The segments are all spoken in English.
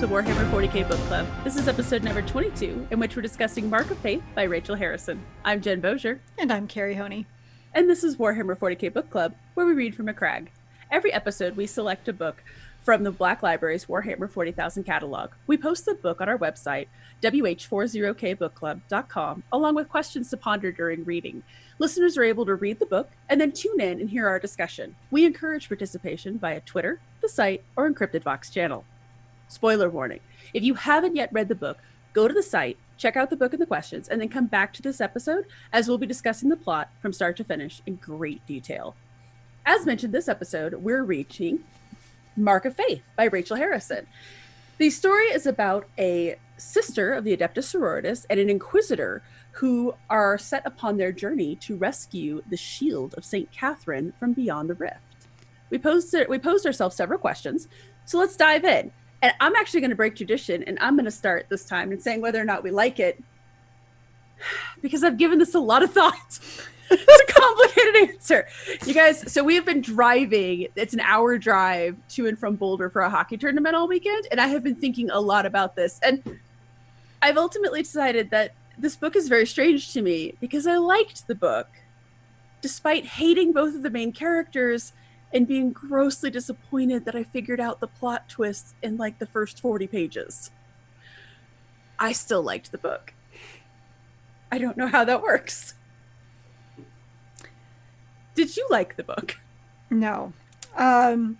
to Warhammer 40k Book Club. This is episode number 22, in which we're discussing Mark of Faith by Rachel Harrison. I'm Jen Bozier. And I'm Carrie Honey. And this is Warhammer 40k Book Club, where we read from a crag. Every episode, we select a book from the Black Library's Warhammer 40,000 catalog. We post the book on our website, wh40kbookclub.com, along with questions to ponder during reading. Listeners are able to read the book and then tune in and hear our discussion. We encourage participation via Twitter, the site, or Encrypted Vox channel. Spoiler warning if you haven't yet read the book, go to the site, check out the book and the questions, and then come back to this episode as we'll be discussing the plot from start to finish in great detail. As mentioned this episode, we're reaching Mark of Faith by Rachel Harrison. The story is about a sister of the Adeptus Sororitas and an inquisitor who are set upon their journey to rescue the shield of St. Katherine from beyond the rift. We posed, we posed ourselves several questions, so let's dive in. And I'm actually going to break tradition and I'm going to start this time in saying whether or not we like it because I've given this a lot of thought. it's a complicated answer. You guys, so we have been driving, it's an hour drive to and from Boulder for a hockey tournament all weekend. And I have been thinking a lot about this. And I've ultimately decided that this book is very strange to me because I liked the book. Despite hating both of the main characters and being grossly disappointed that I figured out the plot twists in like the first 40 pages, I still liked the book. I don't know how that works. Did you like the book? No. Um,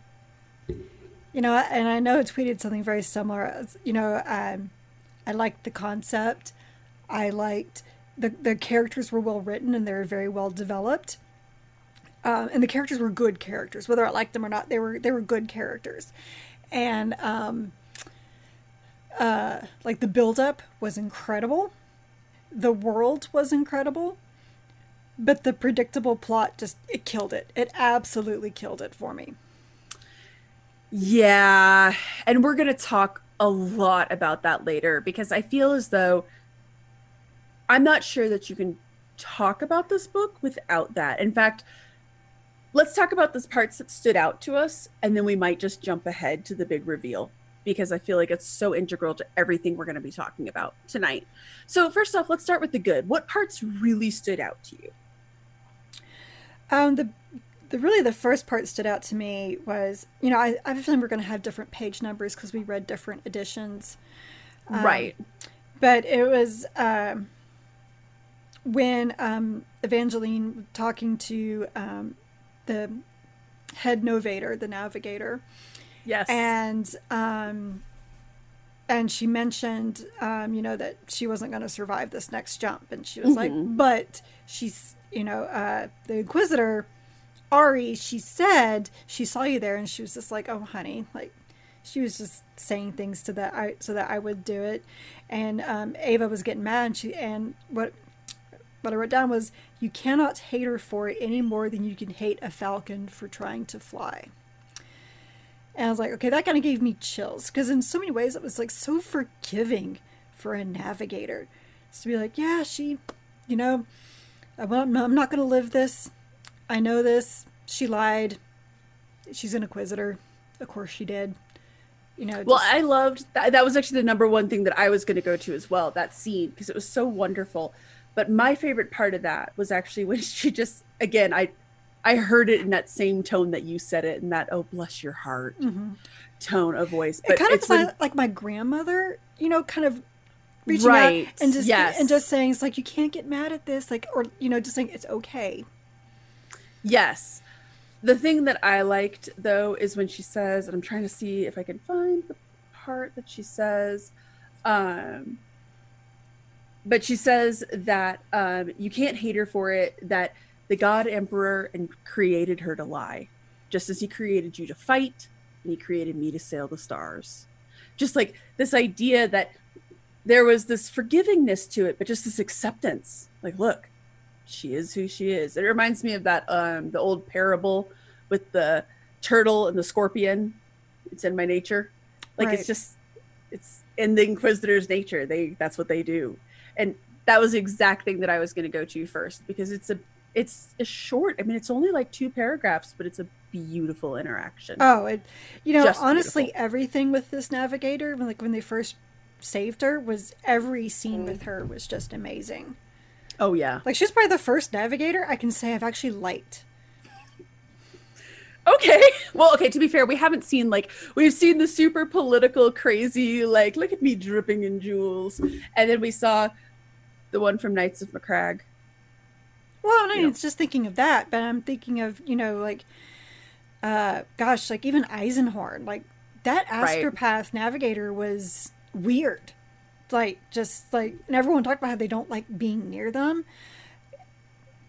you know, and I know I tweeted something very similar. You know, um, I liked the concept. I liked the the characters were well written and they were very well developed. Um, and the characters were good characters, whether I liked them or not. They were they were good characters, and um, uh, like the build up was incredible. The world was incredible, but the predictable plot just it killed it. It absolutely killed it for me. Yeah, and we're gonna talk a lot about that later because I feel as though I'm not sure that you can talk about this book without that. In fact, let's talk about the parts that stood out to us, and then we might just jump ahead to the big reveal because I feel like it's so integral to everything we're going to be talking about tonight. So, first off, let's start with the good. What parts really stood out to you? Um, the the really the first part stood out to me was you know I, I have a feeling we're going to have different page numbers because we read different editions, um, right? But it was. Um, when um, Evangeline talking to um, the head novator, the navigator, yes, and um, and she mentioned, um, you know, that she wasn't going to survive this next jump, and she was mm-hmm. like, but she's, you know, uh, the Inquisitor, Ari, she said she saw you there, and she was just like, oh, honey, like she was just saying things to that I so that I would do it, and um, Ava was getting mad, and she and what what I wrote down was you cannot hate her for it any more than you can hate a falcon for trying to fly. And I was like, okay, that kind of gave me chills because in so many ways it was like so forgiving for a navigator to be like, yeah, she, you know, I'm not going to live this. I know this. She lied. She's an inquisitor. Of course she did. You know. Just... Well, I loved that. That was actually the number one thing that I was going to go to as well. That scene because it was so wonderful but my favorite part of that was actually when she just again I I heard it in that same tone that you said it, in that "oh bless your heart" mm-hmm. tone of voice. But it kind of when, like my grandmother, you know, kind of reaching right. out and just yes. and just saying it's like you can't get mad at this, like or you know, just saying it's okay. Yes. The thing that I liked though is when she says, and I'm trying to see if I can find the part that she says. Um, but she says that um, you can't hate her for it. That the God Emperor and created her to lie, just as he created you to fight, and he created me to sail the stars. Just like this idea that there was this forgivingness to it, but just this acceptance. Like, look, she is who she is. It reminds me of that um, the old parable with the turtle and the scorpion. It's in my nature. Like right. it's just it's in the Inquisitor's nature. They that's what they do and that was the exact thing that I was going to go to first because it's a it's a short. I mean, it's only like two paragraphs, but it's a beautiful interaction. Oh, it, you know, Just honestly, beautiful. everything with this navigator, like when they first saved her, was every scene mm. with her was just amazing. Oh yeah, like she's probably the first navigator I can say I've actually liked. Okay. Well, okay, to be fair, we haven't seen like we've seen the super political crazy like look at me dripping in jewels. And then we saw the one from Knights of Macragge. Well, no, it's just thinking of that, but I'm thinking of, you know, like uh gosh, like even Eisenhorn, like that astropath right. navigator was weird. Like just like and everyone talked about how they don't like being near them.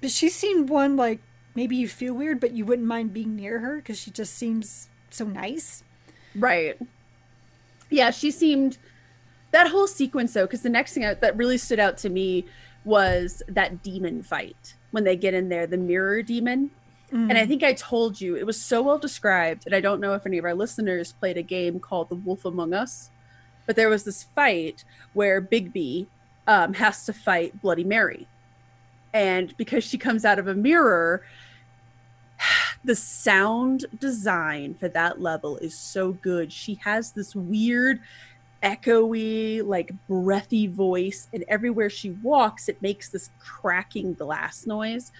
But she seemed one like maybe you feel weird, but you wouldn't mind being near her because she just seems so nice. Right. Yeah, she seemed that whole sequence though, because the next thing that really stood out to me was that demon fight when they get in there, the mirror demon. Mm. And I mm. think I told you it was so well described. And I don't know if any of our listeners played a game called The Wolf Among Us, but there was this fight where Bigby um, has to fight Bloody Mary and because she comes out of a mirror the sound design for that level is so good. She has this weird echoey like breathy voice and everywhere she walks it makes this cracking glass noise.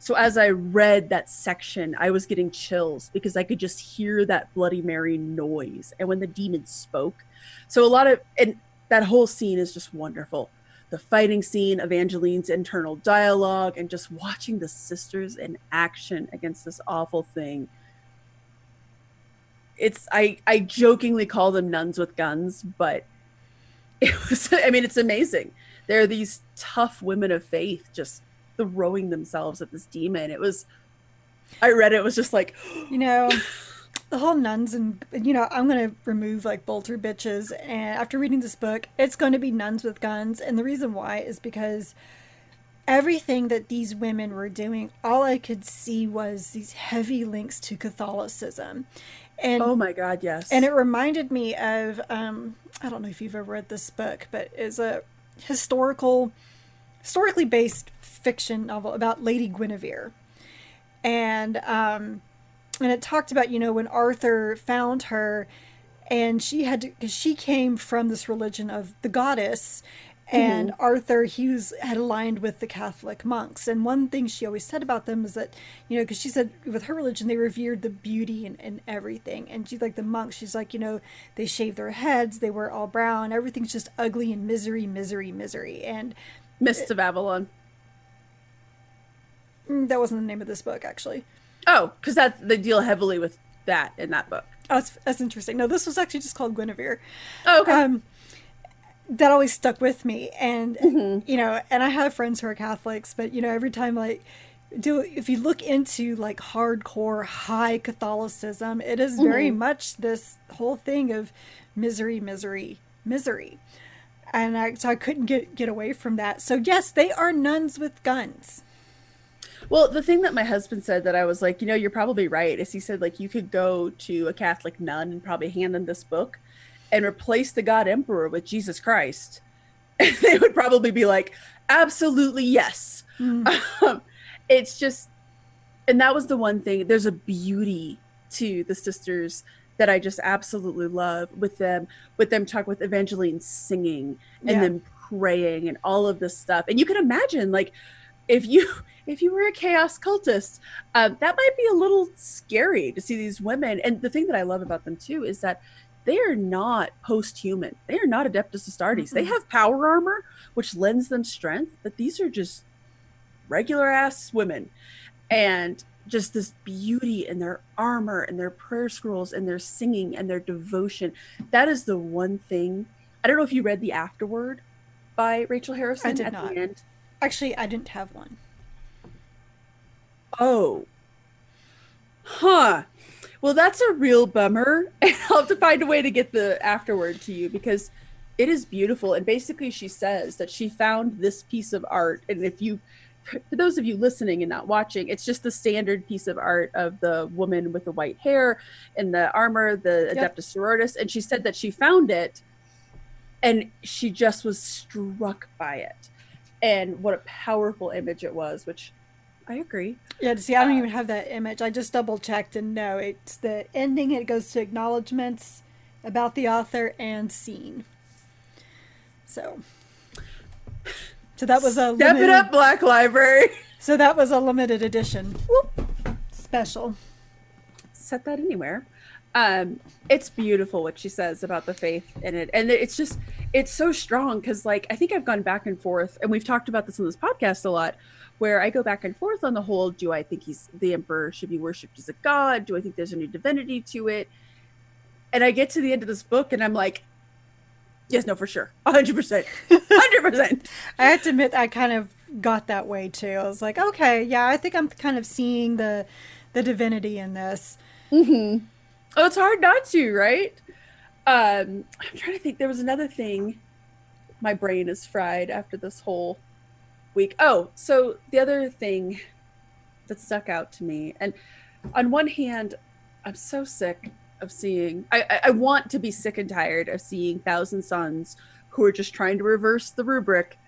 So as i read that section i was getting chills because i could just hear that bloody mary noise and when the demon spoke. So a lot of and that whole scene is just wonderful the fighting scene, Evangeline's internal dialogue, and just watching the sisters in action against this awful thing. It's I I jokingly call them nuns with guns, but it was I mean it's amazing. There are these tough women of faith just throwing themselves at this demon. It was I read it, it was just like you know the whole nuns and you know i'm to remove like bolter bitches and after reading this book it's to be nuns with guns and the reason why is because everything that these women were doing all i could see was these heavy links to catholicism. And oh my god yes. and it reminded me of um i don't know if you've ever read this book but it's a historical historically based fiction novel about lady guinevere. And um and it talked about you know when arthur found her and she had to because she came from this religion of the goddess and mm-hmm. arthur he was had aligned with the catholic monks. And one thing she always said about them is that you know because she said with her religion they revered the beauty and, and everything. And she's like the monks she's like you know they shave their heads they wear all brown everything's just ugly and misery misery misery. And mists of avalon. Mm, that wasn't the name of this book actually Oh, because that they deal heavily with that in that book. Oh, that's, that's interesting. No, this was actually just called Guinevere. Oh, okay. Um, that always stuck with me, and mm-hmm. you know, and I have friends who are Catholics, but you know, every time like do if you look into like hardcore high Catholicism, it is very mm-hmm. much this whole thing of misery, misery, misery. And I, so I couldn't get get away from that. So yes, they are nuns with guns. Well, the thing that my husband said that I was like, you know, you're probably right, is he said like you could go to a Catholic nun and probably hand them this book and replace the God Emperor with Jesus Christ. And they would probably be like, absolutely yes. Mm. Um, it's just, and that was the one thing. There's a beauty to the sisters that I just absolutely love with them, with them talk with Evangeline singing and yeah. them praying and all of this stuff. And you can imagine, like, if you if you were a chaos cultist, um, that might be a little scary to see these women. And the thing that I love about them too is that they are not post-human. They are not Adeptus Astartes. Mm-hmm. They have power armor, which lends them strength, but these are just regular ass women. And just this beauty in their armor and their prayer scrolls and their singing and their devotion. That is the one thing. I don't know if you read the afterword by Rachel Harrison I did at not. the end. Actually, I didn't have one. Oh. Huh. Well, that's a real bummer. I'll have to find a way to get the afterword to you because it is beautiful. And basically, she says that she found this piece of art. And if you, for those of you listening and not watching, it's just the standard piece of art of the woman with the white hair and the armor, the yep. Adeptus Sororitas. And she said that she found it and she just was struck by it and what a powerful image it was, which I agree. Yeah, see, I don't uh, even have that image. I just double checked, and no, it's the ending. It goes to acknowledgments about the author and scene. So, so that was a step limited, it up, Black Library. So that was a limited edition. Whoop, special. Set that anywhere. Um, it's beautiful what she says about the faith in it, and it's just it's so strong because like I think I've gone back and forth, and we've talked about this on this podcast a lot where I go back and forth on the whole do I think he's the emperor should be worshipped as a god? Do I think there's a new divinity to it? And I get to the end of this book and I'm like, yes, no, for sure. 100%. 100%. I have to admit, I kind of got that way too. I was like, okay, yeah, I think I'm kind of seeing the the divinity in this. Mm-hmm. Oh, it's hard not to, right? Um, I'm trying to think. There was another thing. My brain is fried after this whole week. Oh, so the other thing that stuck out to me, and on one hand, I'm so sick of seeing. I, I want to be sick and tired of seeing Thousand Sons who are just trying to reverse the rubric,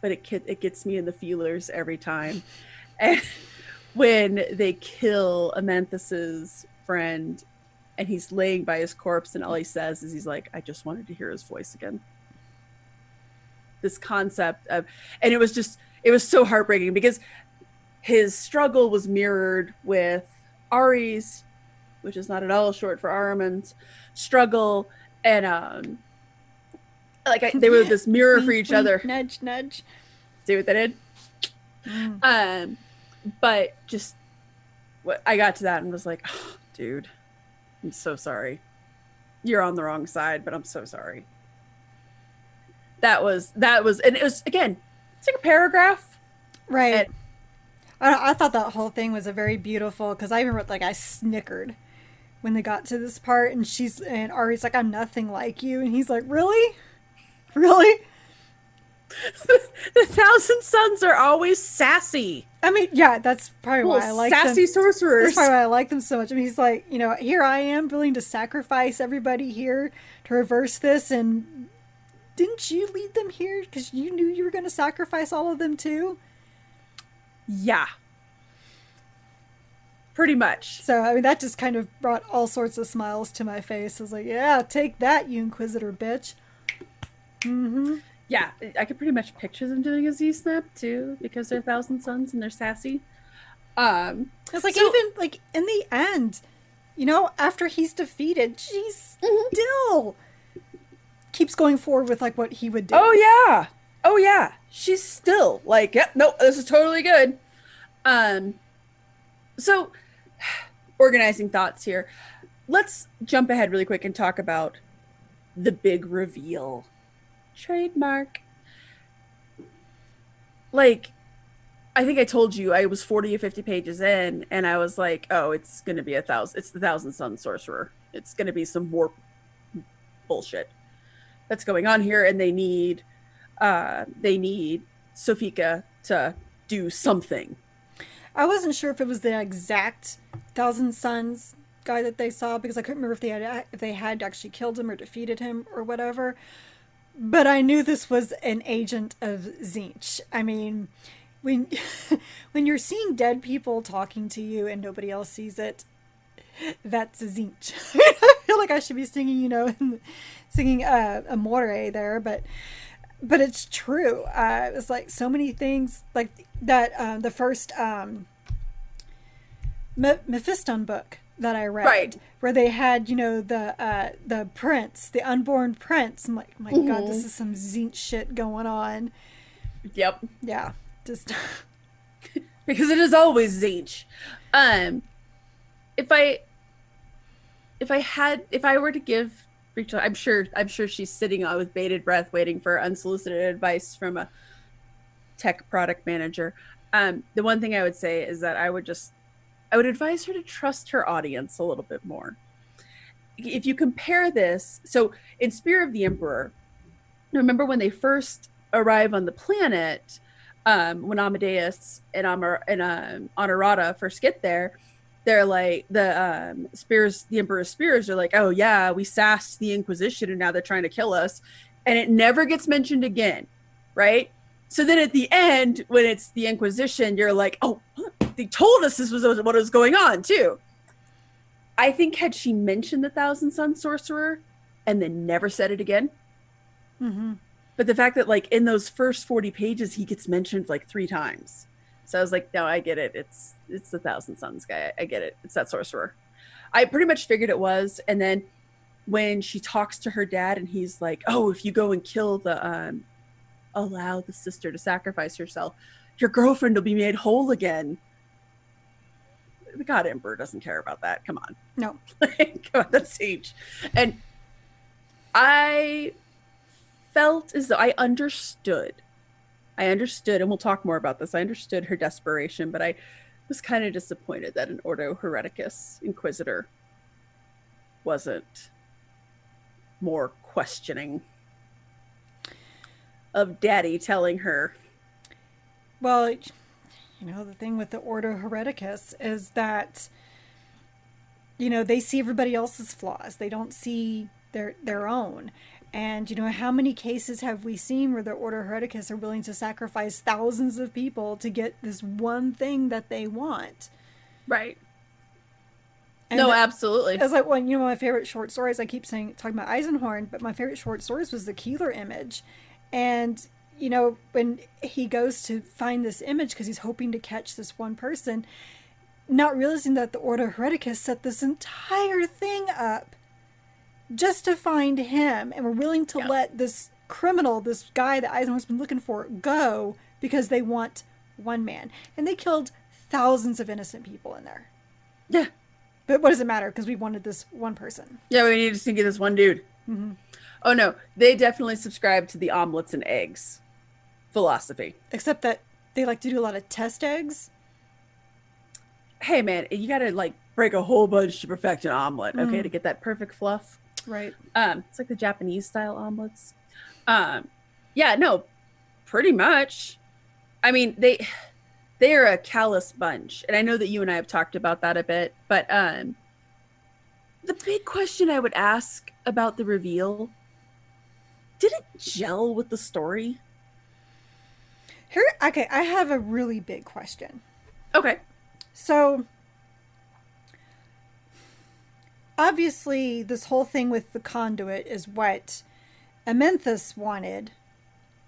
but it it gets me in the feelers every time. And when they kill Amanthas's friend, and he's laying by his corpse, and all he says is, "He's like, I just wanted to hear his voice again." This concept of and it was just it was so heartbreaking because his struggle was mirrored with Ari's, which is not at all short for Ahriman's struggle, and um, like I, they were this mirror for each other. Nudge, nudge. See what they did? Mm. Um, but just what I got to that and was like, oh, dude, I'm so sorry. You're on the wrong side, but I'm so sorry that was that was and it was again it's like a paragraph right and, I, I thought that whole thing was a very beautiful because i even wrote like i snickered when they got to this part and she's and ari's like i'm nothing like you and he's like really really the thousand sons are always sassy I mean, yeah, that's probably why I like sassy them. sorcerers. That's probably why I like them so much. I mean, he's like, you know, here I am willing to sacrifice everybody here to reverse this, and didn't you lead them here because you knew you were going to sacrifice all of them too? Yeah. Pretty much. So, I mean, that just kind of brought all sorts of smiles to my face. I was like, yeah, take that, you Inquisitor bitch. Mm hmm. Yeah, I could pretty much picture them doing a Z snap too because they're Thousand Sons and they're sassy. Um, it's like so, even like in the end, you know, after he's defeated, she's mm-hmm. still keeps going forward with like what he would do. Oh yeah. Oh yeah. She's still like, yep, yeah, no, this is totally good. Um so organizing thoughts here. Let's jump ahead really quick and talk about the big reveal. Trademark. Like I think I told you I was 40 or 50 pages in and I was like, oh, it's going to be a thousand. It's the Thousand Sons Sorcerer. It's going to be some warp bullshit that's going on here and they need uh they need Sofika to do something. I wasn't sure if it was the exact Thousand Sons guy that they saw because I couldn't remember if they had if they had actually killed him or defeated him or whatever. But I knew this was an agent of Tzeentch. I mean, when when you're seeing dead people talking to you and nobody else sees it, that's Tzeentch. Feel like I should be singing, you know, singing uh, Amore there, but but it's true. Uh, it's like so many things like that. Uh, the first um, Mephiston book that I read, right. where they had you know the uh, the prince, the unborn prince. I'm like, my mm-hmm. god, this is some Tzeentch shit going on. Yep. Yeah. Just because it is always Tzeentch. Um, if I if I had if I were to give Rachel, I'm sure I'm sure she's sitting on with bated breath, waiting for unsolicited advice from a tech product manager. Um, the one thing I would say is that I would just I would advise her to trust her audience a little bit more. If you compare this, so in Spear of the Emperor, remember when they first arrive on the planet, um, when Amadeus and Amar and um, Honorata first get there, they're like the um spears the emperor's spears are like oh yeah we sassed the inquisition and now they're trying to kill us and it never gets mentioned again right so then at the end, when it's the Inquisition, you're like, oh, they told us this was what was going on too. I think had she mentioned the Thousand Sons Sorcerer and then never said it again. Mm-hmm. But the fact that like in those first 40 pages, he gets mentioned like three times. So I was like, no, I get it. It's it's the Thousand Sons guy. I, I get it. It's that sorcerer. I pretty much figured it was. And then when she talks to her dad and he's like, oh, if you go and kill the um allow the sister to sacrifice herself, your girlfriend will be made whole again. The God Emperor doesn't care about that. Come on. No. Come on, that's Sage. And I felt as though I understood. I understood, and we'll talk more about this. I understood her desperation, but I was kind of disappointed that an Ordo Hereticus Inquisitor wasn't more questioning of daddy telling her. Well, you know, the thing with the Ordo Hereticus is that, you know, they see everybody else's flaws. They don't see their their own. And you know, how many cases have we seen where the Order Hereticus are willing to sacrifice thousands of people to get this one thing that they want? Right. And no, absolutely. It's like one, you know, my favorite short stories. I keep saying talking about Eisenhorn, but my favorite short stories was the Keeler image, and you know when he goes to find this image because he's hoping to catch this one person, not realizing that the Order Hereticus set this entire thing up just to find him, and we're willing to yeah. let this criminal, this guy that Eisenhorn's been looking for, go because they want one man, and they killed thousands of innocent people in there. Yeah. But what does it matter? Because we wanted this one person. Yeah, we needed to get this one dude. Mm-hmm. Oh no, they definitely subscribe to the omelets and eggs philosophy. Except that they like to do a lot of test eggs. Hey man, you gotta like break a whole bunch to perfect an omelet, okay, mm. to get that perfect fluff. Right. Um, it's like the Japanese style omelets. Um, yeah, no, pretty much. I mean, they they are a callous bunch, and I know that you and I have talked about that a bit. But um, the big question I would ask about the reveal did it gel with the story? Here, okay, I have a really big question. Okay. So, obviously this whole thing with the conduit is what Amenthus wanted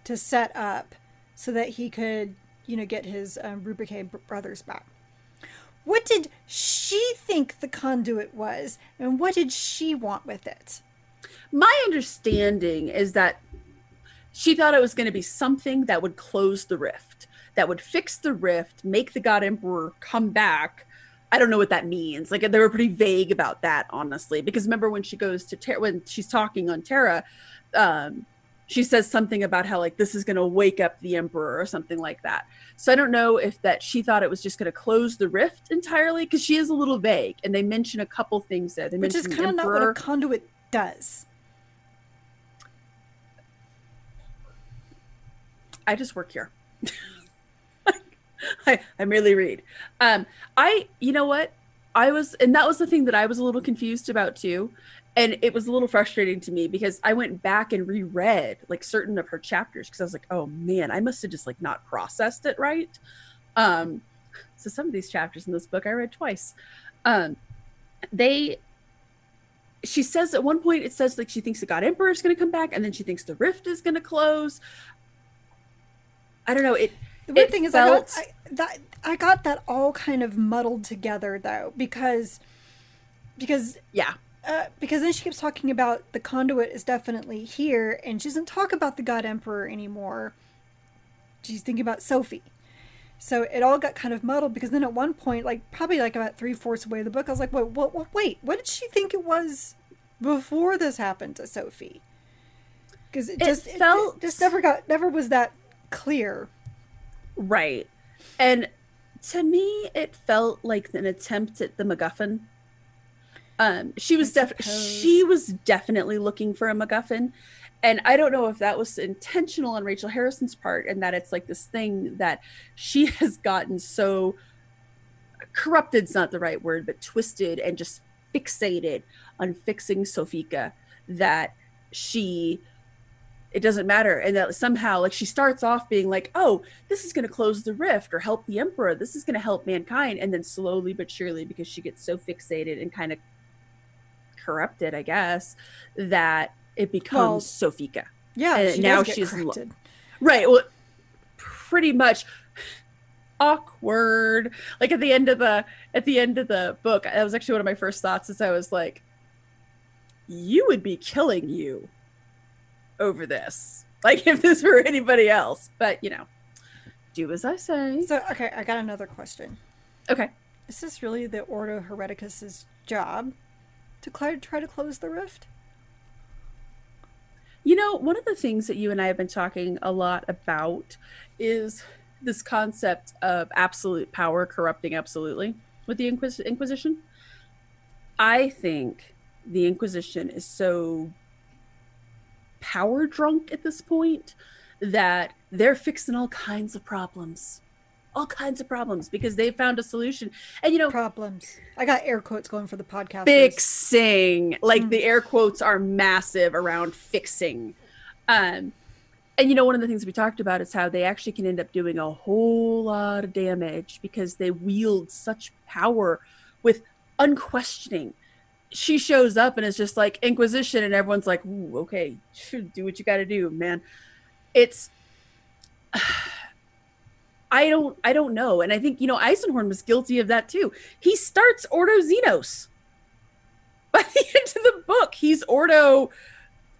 to set up so that he could, you know, get his um, brothers back. What did she think the conduit was, and what did she want with it? My understanding is that she thought it was going to be something that would close the rift, that would fix the rift, make the God Emperor come back, I don't know what that means. Like they were pretty vague about that, honestly. Because remember when she goes to Terra, when she's talking on Terra, um, she says something about how like this is going to wake up the emperor or something like that. So I don't know if that she thought it was just going to close the rift entirely because she is a little vague, and they mention a couple things there. They Which is kind of not what a conduit does. I just work here. I, I merely read. Um, I, you know what? I was, and that was the thing that I was a little confused about too. And it was a little frustrating to me because I went back and reread like certain of her chapters because I was like, oh man, I must have just like not processed it right. Um, so some of these chapters in this book I read twice. Um, they, she says at one point it says like she thinks the God Emperor is going to come back, and then she thinks the rift is going to close. I don't know. It the weird thing is, felt... I got I, that I got that all kind of muddled together though, because because yeah, uh, because then she keeps talking about the conduit is definitely here, and she doesn't talk about the God Emperor anymore. She's thinking about Sophie. So it all got kind of muddled because then at one point, like probably like about three fourths away the book, I was like, wait, what, what, wait, what did she think it was before this happened to Sophie? Because it, it, just felt it, it just never got never was that clear. Right. And to me, it felt like an attempt at the MacGuffin. Um, she was definitely she was definitely looking for a MacGuffin, and I don't know if that was intentional on Rachel Harrison's part, and that it's like this thing that she has gotten so corrupted's not the right word, but twisted and just fixated on fixing Sofika that she it doesn't matter. And that somehow like she starts off being like oh this is going to close the rift or help the emperor. This is going to help mankind. And then slowly but surely because she gets so fixated and kind of corrupted i guess that it becomes well, Sofika yeah and she now she's corrupted. right well pretty much awkward. Like at the end of the at the end of the book that was actually one of my first thoughts as i was like you would be killing you over this. Like if this were anybody else. But you know, do as I say. So okay, I got another question. Okay. Is this really the Ordo Hereticus's job to try to close the rift? You know, one of the things that you and I have been talking a lot about is this concept of absolute power corrupting absolutely with the Inquis- Inquisition. I think the Inquisition is so power drunk at this point that they're fixing all kinds of problems. All kinds of problems because they found a solution. And you know problems. I got air quotes going for the podcast fixing. Like mm. the air quotes are massive around fixing. Um and you know one of the things we talked about is how they actually can end up doing a whole lot of damage because they wield such power with unquestioning she shows up and it's just like Inquisition, and everyone's like, okay, do what you got to do, man. It's. I don't I don't know. And I think, you know, Eisenhorn was guilty of that too. He starts Ordo Xenos. By the end of the book, he's Ordo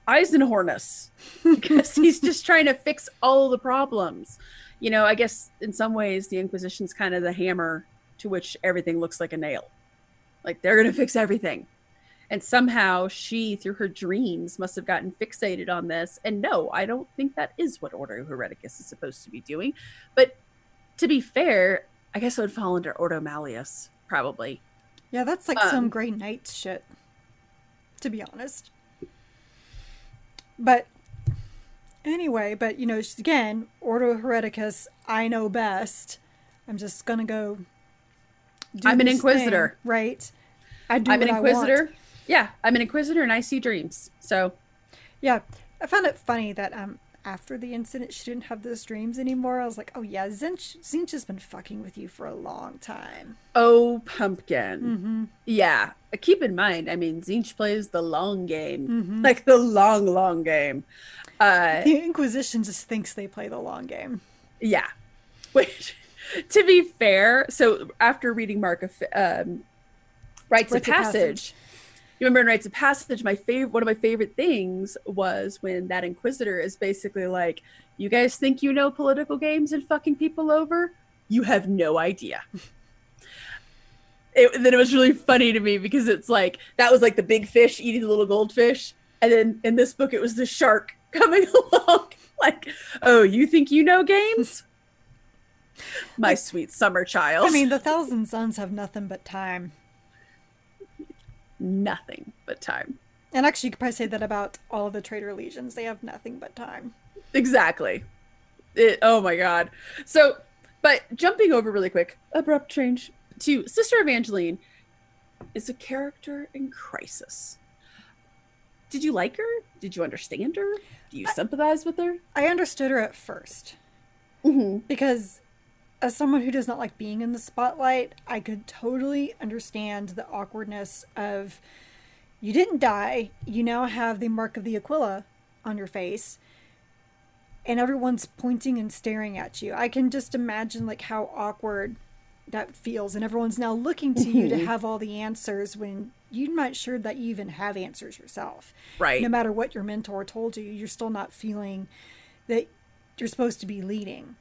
Eisenhornus. because he's just trying to fix all the problems. You know, I guess in some ways the Inquisition's kind of the hammer to which everything looks like a nail. Like they're gonna fix everything and somehow she through her dreams must have gotten fixated on this. And no i don't think that is what ordo hereticus is supposed to be doing. But to be fair i guess it would fall under ordo malleus probably. Yeah that's like um, some Grey Knight shit to be honest. But anyway but you know again ordo hereticus i know best. I'm just gonna go i'm an inquisitor. thing, right? I do I'm an inquisitor yeah, I'm an inquisitor and I see dreams. So, yeah, I found it funny that um after the incident she didn't have those dreams anymore. I was like, oh yeah, Tzeentch Tzeentch has been fucking with you for a long time. Oh pumpkin, mm-hmm. yeah. Keep in mind, I mean, Tzeentch plays the long game, mm-hmm. like the long, long game. Uh, the Inquisition just thinks they play the long game. Yeah, which, to be fair, so after reading Mark of um, Rites, of Passage, Passage you remember in Rites of Passage, my favorite one of my favorite things was when that Inquisitor is basically like, You guys think you know political games and fucking people over? You have no idea. It, then it was really funny to me because it's like that was like the big fish eating the little goldfish, and then in this book it was the shark coming along. like, oh, you think you know games? My sweet summer child. I mean, the Thousand Sons have nothing but time nothing but time. And actually, you could probably say that about all of the Traitor Legions. They have nothing but time. Exactly. It, oh my god. So, but jumping over really quick, abrupt change to Sister Evangeline is a character in crisis. Did you like her? Did you understand her? Do you I, sympathize with her? I understood her at 1st mm-hmm. because as someone who does not like being in the spotlight, I could totally understand the awkwardness of you didn't die, you now have the mark of the Aquila on your face, and everyone's pointing and staring at you. I can just imagine like how awkward that feels, and everyone's now looking to you to mm-hmm. have all the answers when you're not sure that you even have answers yourself. Right. No matter what your mentor told you, you're still not feeling that you're supposed to be leading.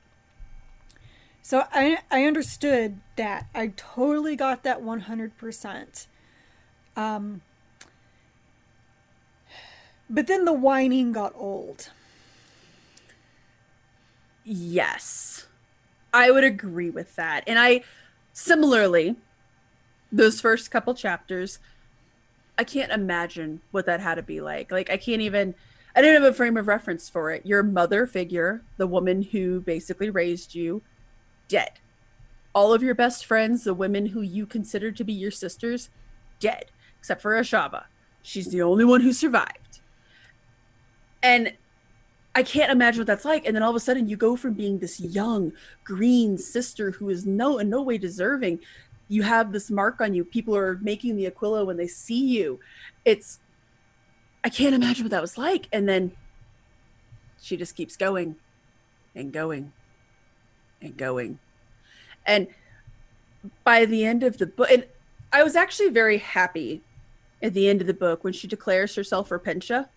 So I I understood that. I totally got that 100%. Um but then the whining got old. Yes. I would agree with that. And I similarly those first couple chapters I can't imagine what that had to be like. Like I can't even I don't have a frame of reference for it. Your mother figure, the woman who basically raised you, dead. All of your best friends, the women who you consider to be your sisters, dead, except for Ashava. She's the only one who survived. And I can't imagine what that's like. And then all of a sudden, you go from being this young green sister who is no in no way deserving. You have this mark on you. People are making the Aquila when they see you. It's I can't imagine what that was like. And then she just keeps going and going and going. And by the end of the book, and I was actually very happy at the end of the book when she declares herself for Repentia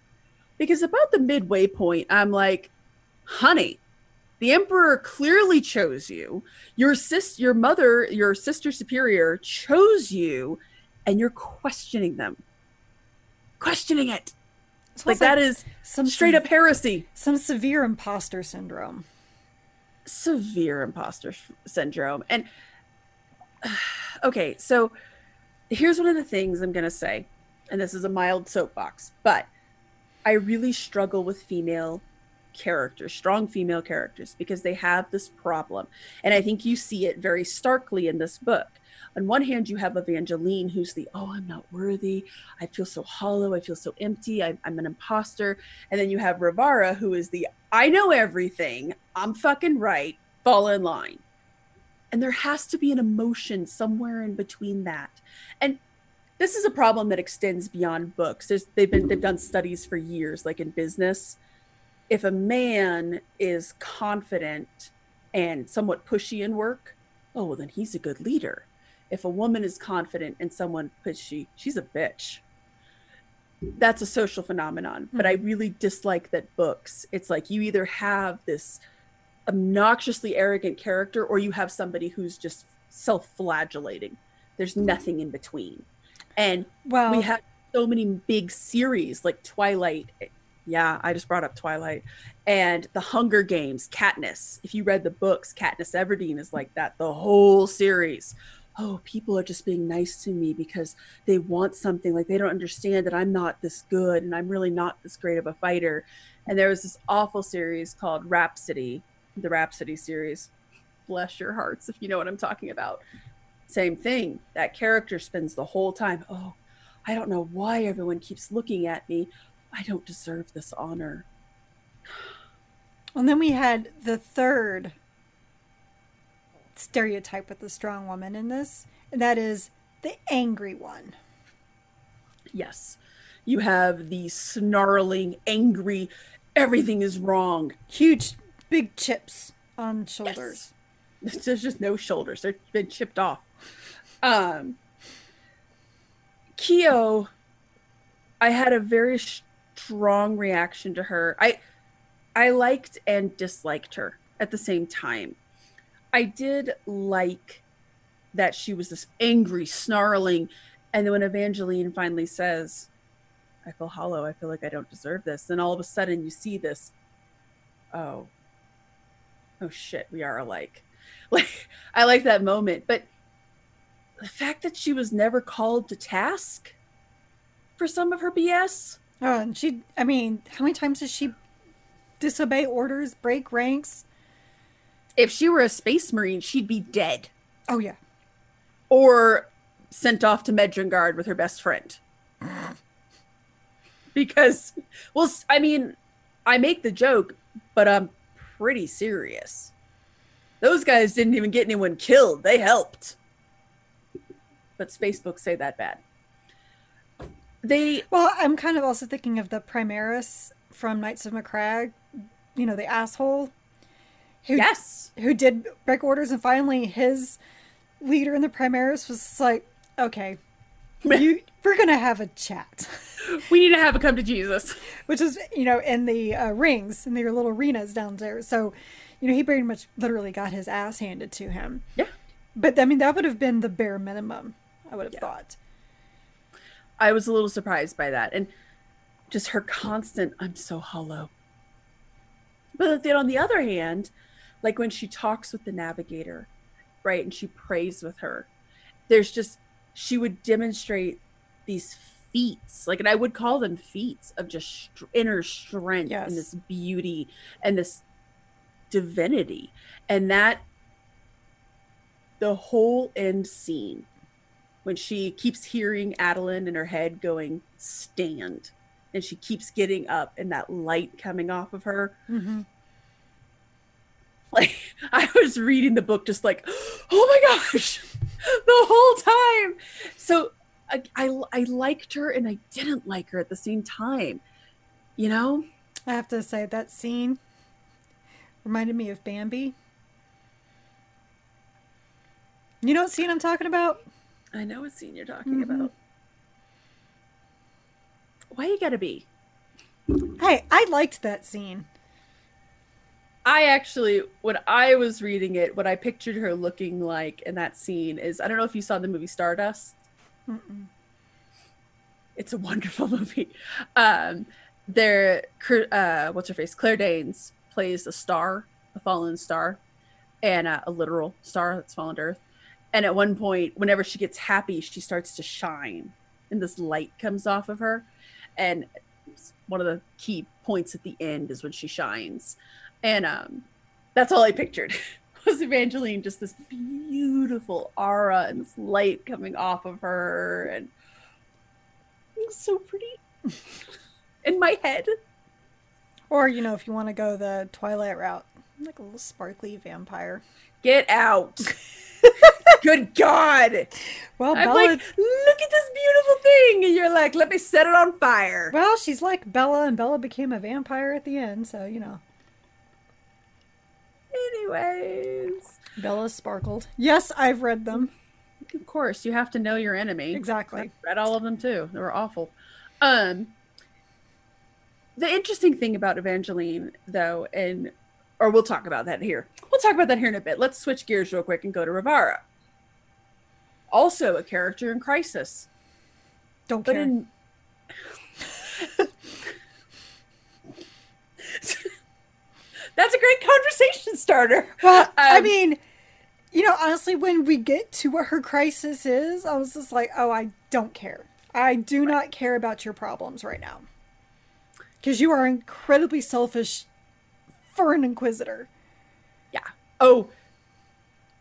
because about the midway point, I'm like, honey, the emperor clearly chose you. Your sis, your mother, your sister superior chose you, and you're questioning them. Questioning it. Like, like that is some straight up heresy. Some severe imposter syndrome. Severe imposter syndrome. And okay, so here's one of the things I'm going to say, and this is a mild soapbox, but I really struggle with female characters, strong female characters, because they have this problem. And I think you see it very starkly in this book. On one hand, you have Evangeline, who's the, oh, I'm not worthy. I feel so hollow. I feel so empty. I, am an imposter. And then you have Rivara, who is the, I know everything. I'm fucking right. Fall in line. And there has to be an emotion somewhere in between that. And this is a problem that extends beyond books. There's, they've been they've done studies for years, like in business. If a man is confident and somewhat pushy in work, oh well, then he's a good leader. If a woman is confident and someone pushy, she's a bitch. That's a social phenomenon. But I hmm. really dislike that books. It's like you either have this obnoxiously arrogant character or you have somebody who's just self-flagellating. There's mm. nothing in between and well, we have so many big series like Twilight. Yeah, I just brought up Twilight and the Hunger Games, Katniss. If you read the books, Katniss Everdeen is like that the whole series. Oh, people are just being nice to me because they want something. Like they don't understand that I'm not this good and I'm really not this great of a fighter. And there was this awful series called Rhapsody, the Rhapsody series. Bless your hearts if you know what I'm talking about same thing. That character spends the whole time, oh, I don't know why everyone keeps looking at me. I don't deserve this honor. And then we had the third stereotype with the strong woman in this, and that is the angry one. Yes. You have the snarling, angry, everything is wrong. Huge, big chips on shoulders. Yes. There's just no shoulders. They've been chipped off. Um, Keo, I had a very strong reaction to her. I I liked and disliked her at the same time. I did like that she was this angry, snarling, and then when Evangeline finally says, I feel hollow, I feel like I don't deserve this, then all of a sudden you see this, oh, oh shit, we are alike. Like I like that moment. But the fact that she was never called to task for some of her BS. Oh, and she, I mean, how many times does she disobey orders, break ranks? If she were a space marine, she'd be dead. Oh, yeah. Or sent off to Medjugorje with her best friend. because, well, I mean, I make the joke, but I'm pretty serious. Those guys didn't even get anyone killed. They helped but spacebooks say that bad. They well, I'm kind of also thinking of the Primaris from Knights of Macragge, you know, the asshole. Who, yes, who did break orders, and finally his leader in the Primaris was like, "Okay, you, we're gonna have a chat. we need to have a come to Jesus." Which is, you know, in the uh, rings in their little arenas down there. So, you know, he pretty much literally got his ass handed to him. Yeah. But I mean, that would have been the bare minimum. I would have yeah. thought. I was a little surprised by that. And just her constant, I'm so hollow. But then on the other hand, like when she talks with the navigator, right, and she prays with her, there's just, she would demonstrate these feats, like, and I would call them feats of just inner strength yes. and this beauty and this divinity. And that, the whole end scene when she keeps hearing Adolin in her head going, stand, and she keeps getting up and that light coming off of her. Mm-hmm. Like I was reading the book just like, oh my gosh, the whole time. So I, I, I liked her and I didn't like her at the same time. You know? I have to say that scene reminded me of Bambi. You know what scene I'm talking about? I know what scene you're talking mm-hmm. about. Why you gotta be? Hey, I liked that scene. I actually, when I was reading it, what I pictured her looking like in that scene is I don't know if you saw the movie Stardust. Mm-mm. It's a wonderful movie. Um, there, uh, what's her face? Claire Danes plays a star, a fallen star, and uh, a literal star that's fallen to Earth. And at one point, whenever she gets happy, she starts to shine, and this light comes off of her. And one of the key points at the end is when she shines, and um, that's all I pictured was Evangeline, just this beautiful aura and this light coming off of her, and it was so pretty in my head. Or you know, if you want to go the Twilight route, like a little sparkly vampire. Get out. Good God. Well, I'm Bella... like, look at this beautiful thing. And you're like, let me set it on fire. Well, she's like Bella, and Bella became a vampire at the end, so, you know. Anyways. Bella sparkled. Yes, I've read them. Of course, you have to know your enemy. Exactly. I read all of them too. They were awful. Um, the interesting thing about Evangeline, though, and or we'll talk about that here. We'll talk about that here in a bit. Let's switch gears real quick and go to Rivara. Also a character in Crisis. Don't but care. In... That's a great conversation starter. Well, um, I mean, you know, honestly, when we get to what her crisis is, I was just like, oh, I don't care. I do right. not care about your problems right now. Because you are incredibly selfish for an inquisitor. Yeah. Oh,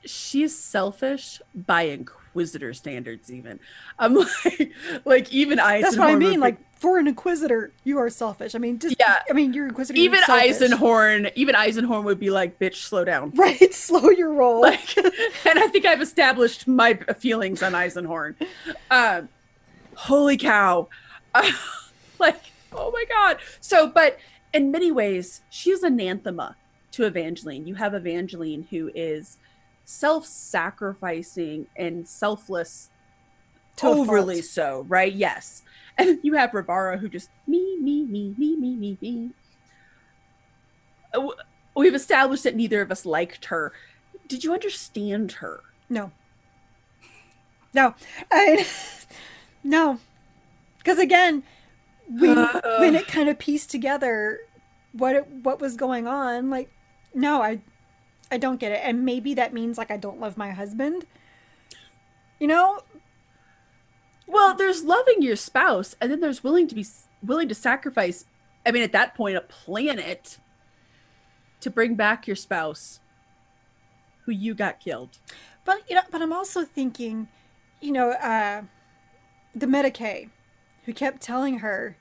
she's selfish by inquisitor standards. Even I'm like, like even I. That's what I mean. Like for an inquisitor, you are selfish. I mean, just yeah. I mean, you're inquisitor. Even Eisenhorn, even Eisenhorn would be like, "Bitch, slow down." Right, slow your roll. Like, and I think I've established my feelings on Eisenhorn. Um, holy cow! Uh, like, oh my god. So, but in many ways, she's anathema to Evangeline. You have Evangeline who is self-sacrificing and selfless, to overly so, right? Yes. And you have Rivara who just me, me, me, me, me, me, me. Uh, we've established that neither of us liked her. Did you understand her? No. No. I no. Because again, when uh, when it kind of pieced together what it, what was going on, like no, I I don't get it. And maybe that means like I don't love my husband. You know? Well, there's loving your spouse and then there's willing to be willing to sacrifice I mean at that point a planet to bring back your spouse who you got killed. But you know, but I'm also thinking, you know, uh the Medicae who kept telling her,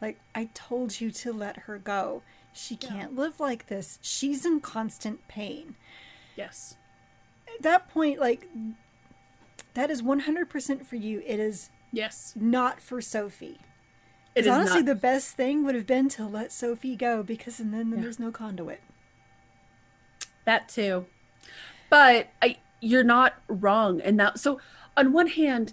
like, I told you to let her go. She can't yeah. live like this. She's in constant pain. Yes. At that point, like, that is 100% for you. It is yes not for Sophie. It is honestly not... the best thing would have been to let Sophie go because and then, then yeah. there's no conduit. That too. But I you're not wrong and that so on one hand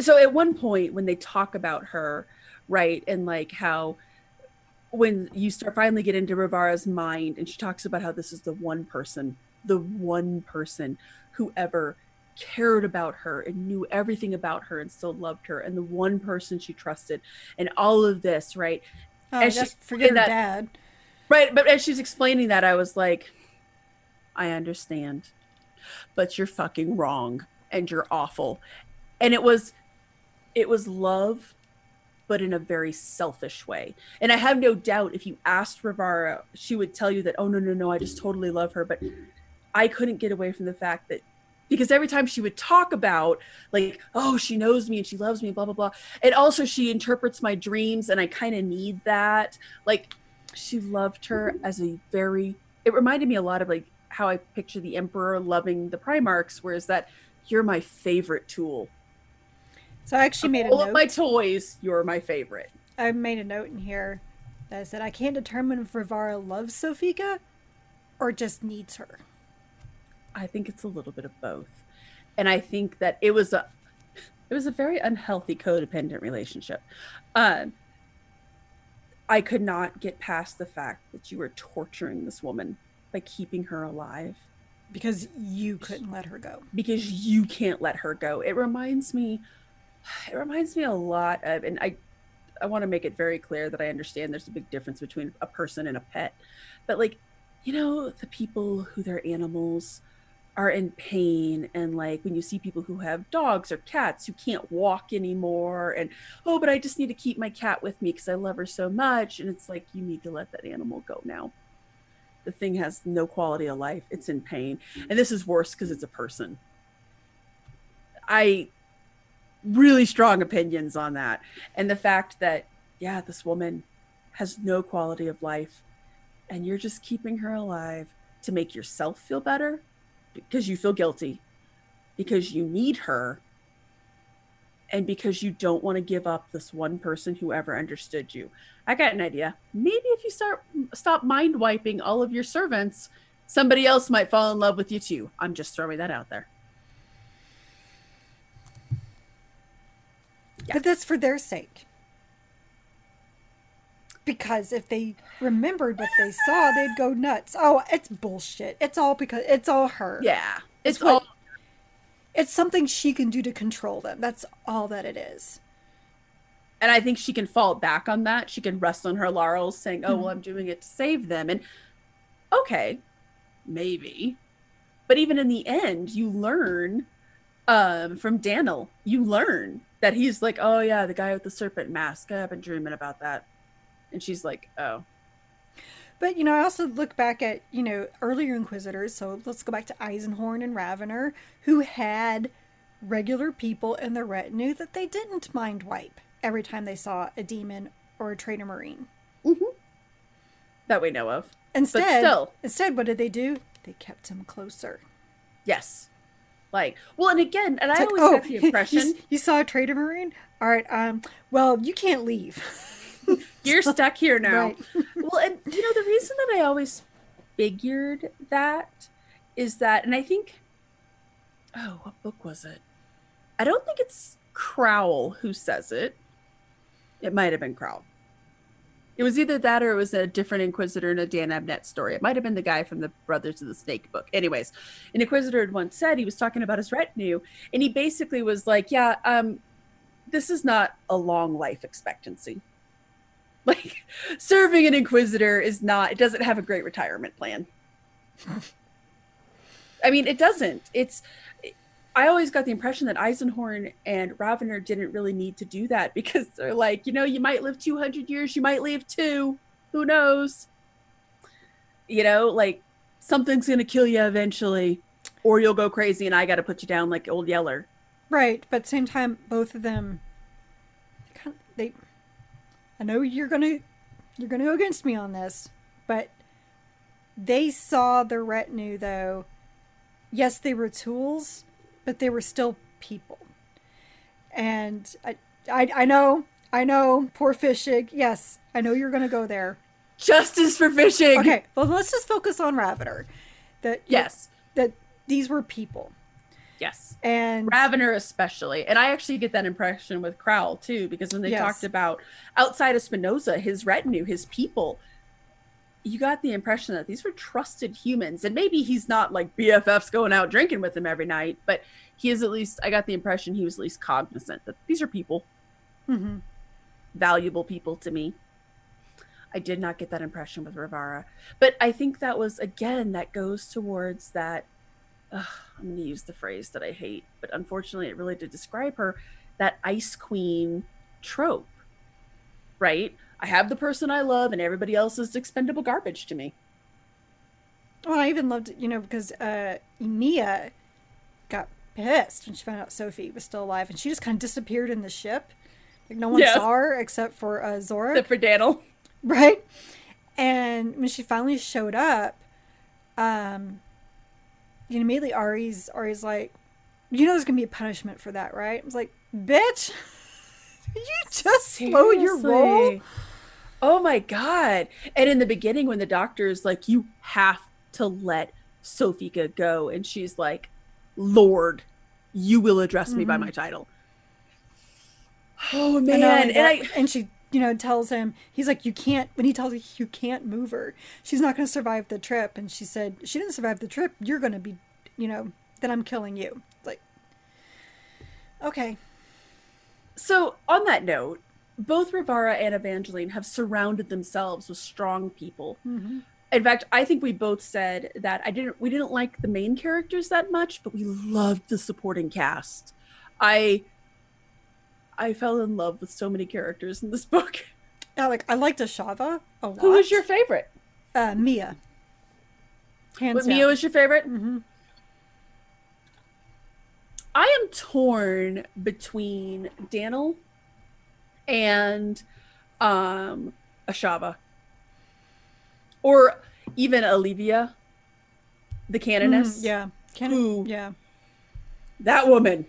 so at one point when they talk about her right and like how when you start finally get into Rivara's mind and she talks about how this is the one person the one person who ever cared about her and knew everything about her and still loved her and the one person she trusted and all of this right? Oh, and she forget that dad. Right but as she's explaining that i was like i understand but you're fucking wrong and you're awful. And it was it was love but in a very selfish way. And i have no doubt if you asked rivara she would tell you that oh no no no i just totally love her but i couldn't get away from the fact that because every time she would talk about like oh she knows me and she loves me blah blah blah. And also she interprets my dreams and i kind of need that. Like she loved her as a very it reminded me a lot of like how i picture the emperor loving the primarchs whereas that you're my favorite tool. So i actually of made a all note of my toys you're my favorite. I made a note in here that I said i can't determine if rivara loves sofika or just needs her I think it's a little bit of both. And I think that it was a it was a very unhealthy codependent relationship. Um I could not get past the fact that you were torturing this woman by keeping her alive because you couldn't let her go. Because you can't let her go. It reminds me it reminds me a lot of and I I want to make it very clear that I understand there's a big difference between a person and a pet. But like, you know, the people who their animals are in pain and like when you see people who have dogs or cats who can't walk anymore and oh but i just need to keep my cat with me because i love her so much and it's like you need to let that animal go now. The thing has no quality of life. It's in pain. And this is worse because it's a person. I really strong opinions on that. And the fact that yeah this woman has no quality of life and you're just keeping her alive to make yourself feel better because you feel guilty, because you need her, and because you don't want to give up this one person who ever understood you. I got an idea. Maybe if you start stop mind wiping all of your servants, somebody else might fall in love with you too. I'm just throwing that out there. Yeah. But that's for their sake. Because if they remembered what they saw, they'd go nuts. Oh, it's bullshit. It's all because it's all her. Yeah. It's, it's what, all it's something she can do to control them. That's all that it is. And I think she can fall back on that. She can rest on her laurels saying, "Oh, mm-hmm. well, I'm doing it to save them." And okay, maybe. But even in the end, you learn um, from Daniel, you learn that he's like, "Oh yeah, the guy with the serpent mask. I've been dreaming about that." And she's like, oh. But, you know, I also look back at, you know, earlier Inquisitors. So let's go back to Eisenhorn and Ravenor, who had regular people in their retinue that they didn't mind wipe every time they saw a demon or a traitor marine. Mm-hmm. That we know of. Instead, still. instead, what did they do? They kept him closer. Yes. Like, well, and again, and I always oh, have the impression you, you saw a traitor marine. All right, um, well, you can't leave. You're stuck here now. Right. well, and you know, the reason that I always figured that is that, and I think, oh, what book was it? I don't think it's Crowl who says it. It might have been Crowl. It was either that or it was a different Inquisitor in a Dan Abnett story. It might have been the guy from the Brothers of the Snake book. Anyways, an Inquisitor had once said he was talking about his retinue, and he basically was like, "Yeah, um, this is not a long life expectancy. Like serving an inquisitor is not it doesn't have a great retirement plan. I mean, it doesn't. It's I always got the impression that Eisenhorn and Ravenor didn't really need to do that because they're like, you know, you might live 200 years, you might live 2. Who knows? You know, like something's going to kill you eventually or you'll go crazy and I got to put you down like old Yeller. Right, but same time both of them they I know you're gonna you're gonna go against me on this, but they saw the retinue though. Yes, they were tools, but they were still people. And I I, I know, I know, poor Fischig. Yes, I know you're gonna go there. Justice for Fischig. Okay, well let's just focus on Ravenor. That yes, that these were people. Yes. And Ravenor especially. And I actually get that impression with Crowl too, because when they yes. talked about outside of Spinoza, his retinue, his people, you got the impression that these were trusted humans. And maybe he's not like BFFs going out drinking with him every night, but he is at least, I got the impression he was at least cognizant that these are people, mm-hmm. valuable people to me. I did not get that impression with Rivara. But I think that was, again, that goes towards that ugh, I'm going to use the phrase that I hate, but unfortunately, it really did describe her that ice queen trope, right? I have the person I love, and everybody else is expendable garbage to me. Well, I even loved, you know, because uh, Mia got pissed when she found out Sophie was still alive, and she just kind of disappeared in the ship. Like no one Yeah. saw her except for uh, Zora, Except for Daniel. right? And when she finally showed up, um, you know, immediately Ari's Ari's like, you know, there's gonna be a punishment for that, right? I was like, bitch, you just slow your roll. Oh my god. And in the beginning when the doctor is like you have to let Sofika go and she's like Lord, you will address me by Mhm. my title. Oh And man. And that- I and she, you know, tells him he's like, you can't. When he tells her you can't move her, she's not going to survive the trip. And she said she didn't survive the trip. You're going to be, you know, then I'm killing you. It's like, okay, So, on that note, both Rivara and Evangeline have surrounded themselves with strong people. mm-hmm. In fact, I think we both said that I didn't we didn't like the main characters that much, but we loved the supporting cast. I I fell in love with so many characters in this book. like I liked Ashava a lot. Who was your favorite? uh, Mia? Hands What Mia was your favorite? hmm I am torn between Daniel and um Ashava. Or even Olivia, the canoness. Mm, yeah, Can Who- yeah. That woman.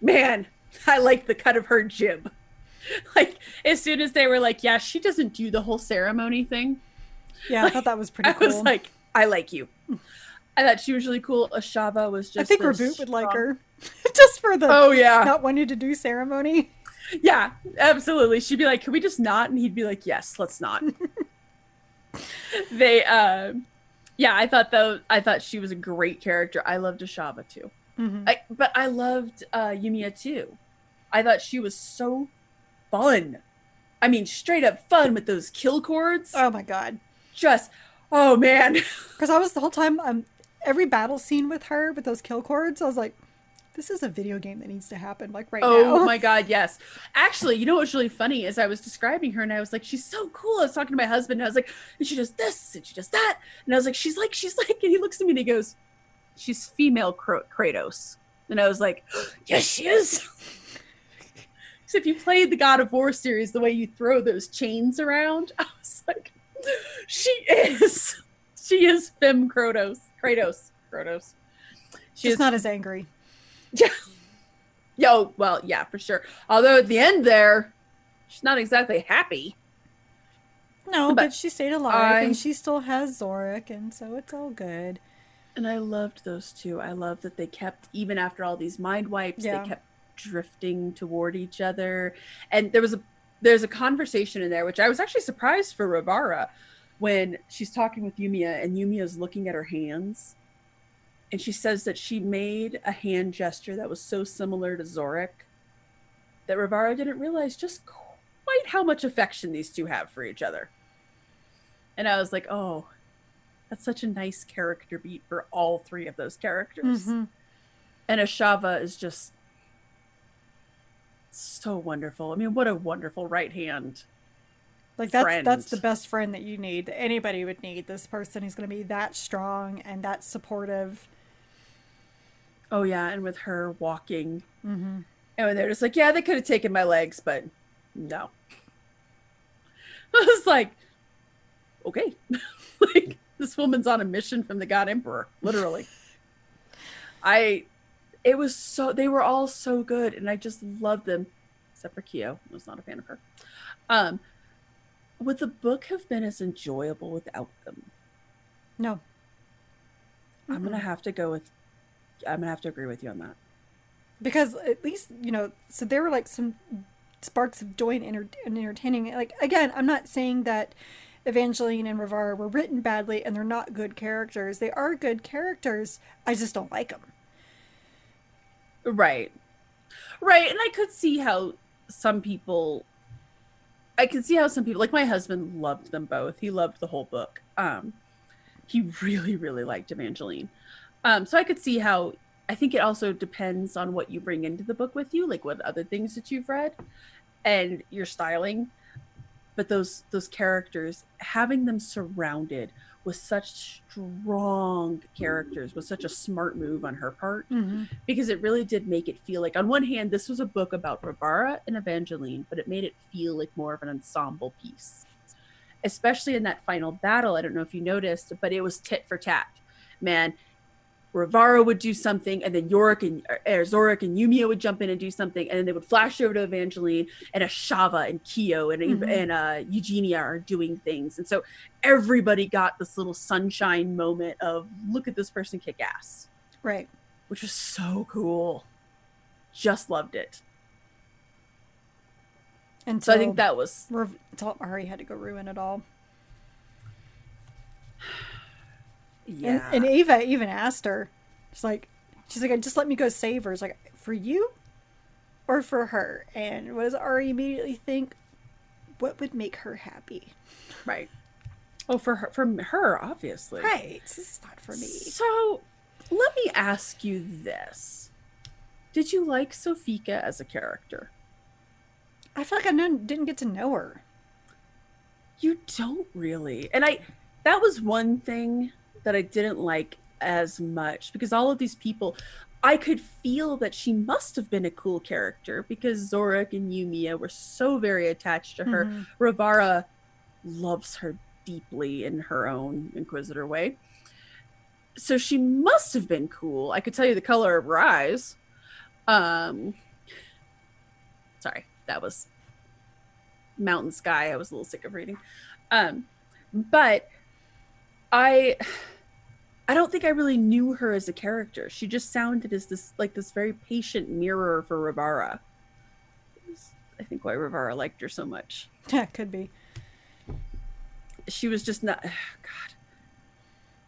Man, I like the cut of her jib. Like as soon as they were like, yeah, she doesn't do the whole ceremony thing. Yeah, I thought that was pretty I cool. was like, I like you. I thought she was really cool. Ashava was just I think the Reboot would like her, just for the Oh yeah. not wanting to do ceremony. Yeah, absolutely. She'd be like, "Can we just not?" And he'd be like, "Yes, let's not." they, um, yeah, I thought though, I thought she was a great character. I loved Ashava too, hmm I, but I loved uh, Yumiya too. I thought she was so fun. I mean, straight up fun with those kill cords. Oh my god. Just, oh man, Because I was the whole time, um, every battle scene with her with those kill cords, I was like, this is a video game that needs to happen, like right Oh now. Oh my god, yes. Actually, you know what's really funny is I was describing her and I was like, she's so cool. I was talking to my husband and I was like, and she does this and she does that. And I was like, she's like, she's like, and he looks at me and he goes, she's female Kra- Kratos. And I was like, yes, she is. so if you played the God of War series, the way you throw those chains around, I was like, she is. She is Fem Kratos. Kratos. Kratos. She's is not as angry. yeah. Yo, well, yeah, for sure. Although at the end there, she's not exactly happy. No, But but, she stayed alive I- and she still has Zorik, and so it's all good. And I loved those two. I love that they kept, even after all these mind wipes, Yeah. they kept drifting toward each other. And there was a there's a conversation in there, which I was actually surprised for Rivara when she's talking with Yumiya and Yumiya's looking at her hands. And she says that she made a hand gesture that was so similar to Zorik that Rivara didn't realize just quite how much affection these two have for each other. And I was like, oh, that's such a nice character beat for all three of those characters. Mhm. And Ashava is just so wonderful. I mean, what a wonderful right hand. Like that's that's the best friend that you need. That anybody would need. This person who's going to be that strong and that supportive. Oh yeah, and with her walking, Mm-hmm. and they're just like, yeah, they could have taken my legs, but no. I was like, okay, like this woman's on a mission from the God Emperor, literally. I, it was so they were all so good, and I just loved them, except for Kyo. I was not a fan of her. Um, would the book have been as enjoyable without them? No. I'm gonna have to go with. I'm gonna have to agree with you on that. because at least you know so there were like some sparks of joy and, enter- and entertaining like again i'm not saying that evangeline and rivara were written badly and they're not good characters they are good characters i just don't like them Right. Right. And I could see how some people I could see how some people like my husband loved them both. He loved the whole book. Um he really, really liked Evangeline. Um, so I could see how I think it also depends on what you bring into the book with you, like what other things that you've read and your styling. But those those characters, having them surrounded with such strong characters was such a smart move on her part Mm-hmm. because it really did make it feel like on one hand this was a book about Rivara and Evangeline, but it made it feel like more of an ensemble piece. Especially in that final battle, I don't know if you noticed, but it was tit for tat. Man, Rivara would do something, and then Yorick and or Zorik and Yumiya would jump in and do something, and then they would flash over to Evangeline, and Ashava and Kyo and Mhm. and uh, Eugenia are doing things, and so everybody got this little sunshine moment of look at this person kick ass Right. which was so cool. Just loved it. And So I think that was until Ari had to go ruin it all. Yeah. And, and Ava even asked her, she's like, she's like, just let me go save her. It's like, for you or for her? And what does Ari immediately think? What would make her happy? right. Oh, for her, for her, obviously. Right. This is not for me. So, let me ask you this: Did you like Sofika as a character? I feel like I didn't didn't get to know her. You don't really, and I. That was one thing that I didn't like as much because all of these people, I could feel that she must have been a cool character because Zorik and Yumiya were so very attached to her. Mhm. Rivara loves her deeply in her own Inquisitor way. So she must have been cool. I could tell you the color of her eyes. Um sorry, that was Mountain Sky. I was a little sick of reading. Um but I I don't think I really knew her as a character. She just sounded as this like this very patient mirror for Rivara. I think why Rivara liked her so much Yeah, could be. she was just not god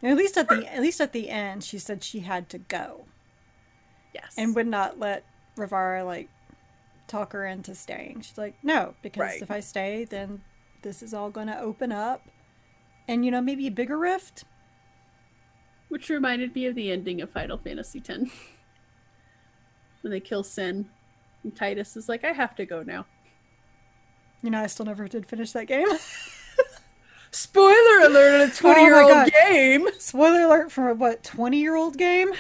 At least at the at least at the end, she said she had to go yes and would not let Rivara like talk her into staying. She's like, no, because Right. if I stay, then this is all going to open up, and you know maybe a bigger rift. which reminded me of the ending of final fantasy x. When they kill sin and tidus is like i have to go now. You know, I still never did finish that game. spoiler alert on a 20 year Oh old game. Spoiler alert for a what twenty year old game.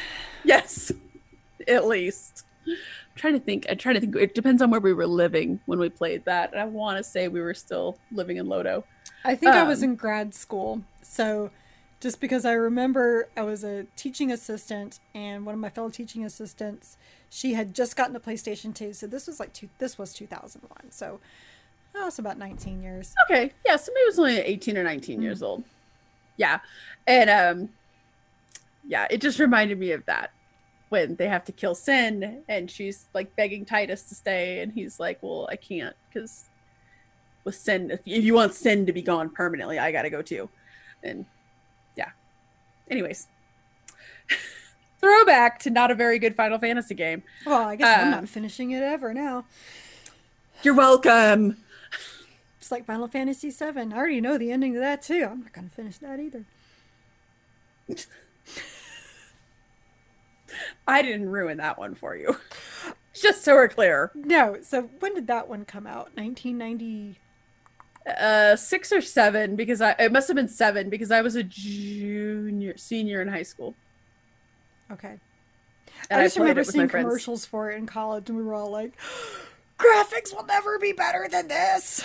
yes at least. I'm trying to think i try to think it depends on where we were living when we played that. And i want to say we were still living in lodo I think I was Um, in grad school, so just because I remember I was a teaching assistant, and one of my fellow teaching assistants, she had just gotten a PlayStation Two. So this was like two. This was two thousand one. So oh, it's about nineteen years. Okay. Yeah, so maybe it was only 18 or 19 years old. Yeah. And um yeah, it just reminded me of that when they have to kill Sin and she's like begging Tidus to stay and he's like, "Well, I can't cuz with Sin if if you want Sin to be gone permanently, I got to go too." And yeah. Anyways. Throwback to not a very good Final Fantasy game. Well, I guess I'm Um, not finishing it ever now. You're welcome. It's like Final Fantasy VII. I already know the ending to that too. I'm not gonna finish that either. I didn't ruin that one for you. Just so we're clear. No. So when did that one come out? 1990. Uh six or seven because I it must have been seven because I was a junior senior in high school. Okay. And I just played remember seeing commercials for it in college, and we were all like, "Graphics will never be better than this."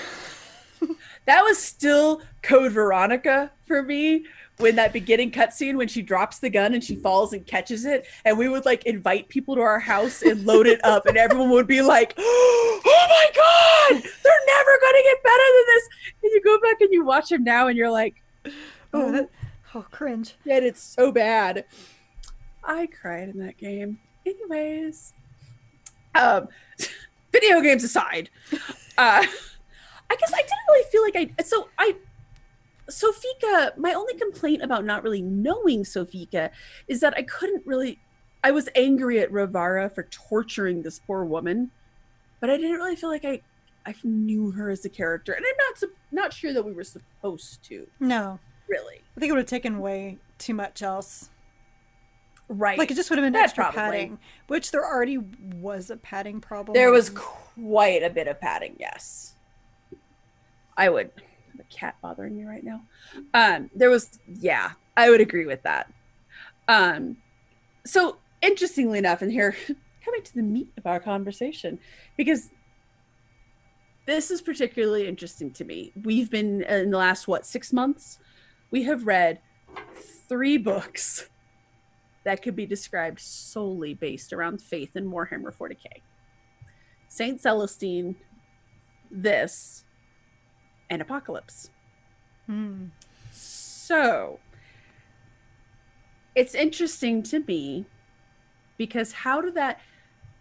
That was still Code Veronica for me when that beginning cutscene when she drops the gun and she falls and catches it, and we would like invite people to our house and load it up, and everyone would be like, "Oh my god, they're never gonna get better than this!" And you go back and you watch them now, and you're like, Oh, "Oh, that, oh, cringe. Yet it's so bad. I cried in that game. Anyways, um, video games aside, uh, I guess I didn't really feel like I. So I, Sofika. My only complaint about not really knowing Sofika is that I couldn't really. I was angry at Rivara for torturing this poor woman, but I didn't really feel like I. I knew her as a character, and I'm not not sure that we were supposed to. No, Really, I think it would have taken way too much else. right? Like it just would have been extra probably. padding, which there already was a padding problem. There was quite a bit of padding, yes. I would have a cat bothering me right now. Um, there was, yeah, I would agree with that. Um, so interestingly enough, and here coming to the meat of our conversation, because this is particularly interesting to me. We've been in the last what six months, we have read three books that could be described solely based around faith in Warhammer 40k. Saint Celestine, this, and Apocalypse. Hmm. So it's interesting to me because how did that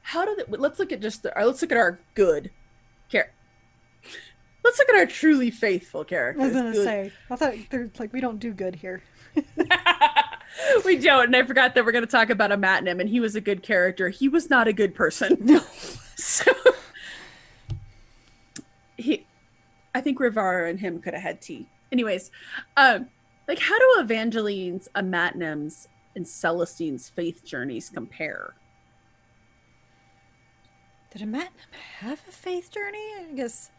how did that let's look at just the let's look at our good care let's look at our truly faithful characters. I was gonna Good- say, I thought there's like we don't do good here. we don't, and I forgot that we're going to talk about a Matnum, and he was a good character. He was not a good person. No. So he, I think Rivara and him could have had tea. Anyways, um, like how do Evangeline's, a Matnum's, and Celestine's faith journeys compare? Did a Matt have a faith journey? I guess.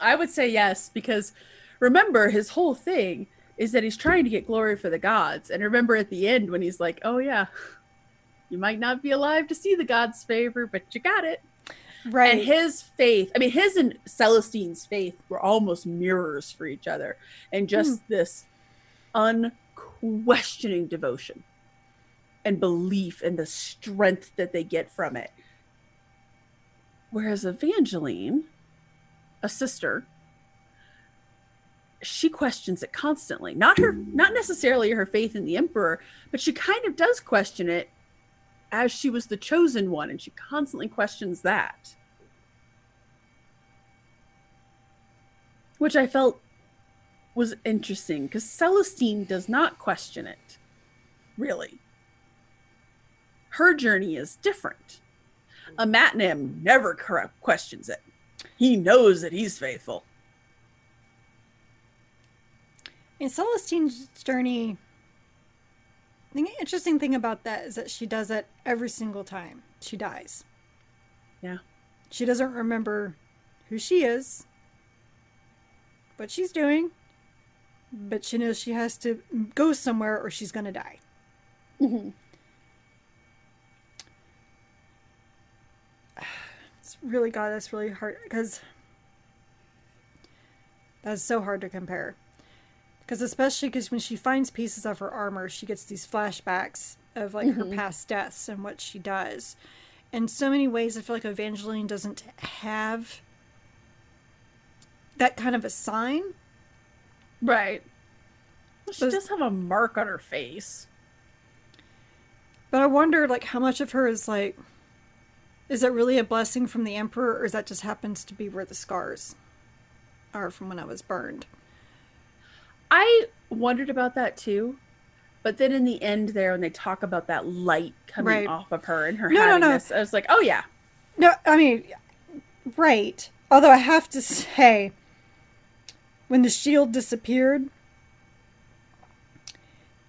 I would say yes, because remember his whole thing is that he's trying to get glory for the gods. And remember at the end when he's like, Oh yeah, you might not be alive to see the gods' favor, but you got it. Right. And his faith, I mean, his and Celestine's faith were almost mirrors for each other. And just hmm. this unquestioning devotion and belief and the strength that they get from it. Whereas Evangeline, a sister, she questions it constantly. Not her, not necessarily her faith in the emperor, but she kind of does question it as she was the chosen one, and she constantly questions that. Which I felt was interesting because Celestine does not question it, really. Her journey is different. A Matnam never questions it. He knows that he's faithful. In Celestine's journey, the interesting thing about that is that she does it every single time she dies. Yeah. She doesn't remember who she is, what she's doing, but she knows she has to go somewhere or she's going to die. Mhm. It's really, God, that's really hard because that's so hard to compare. Because especially because when she finds pieces of her armor, she gets these flashbacks of like her mm-hmm. past deaths and what she does. In so many ways, I feel like Evangeline doesn't have that kind of a sign. Right. Well, she does have a mark on her face. But I wonder, like, how much of her is like, is it really a blessing from the Emperor, or is that just happens to be where the scars are from when I was burned? I wondered about that too. But then in the end there when they talk about that light coming Right. off of her and her No, no, no. this, I was like, Oh yeah. No, I mean, right. Although I have to say, when the shield disappeared,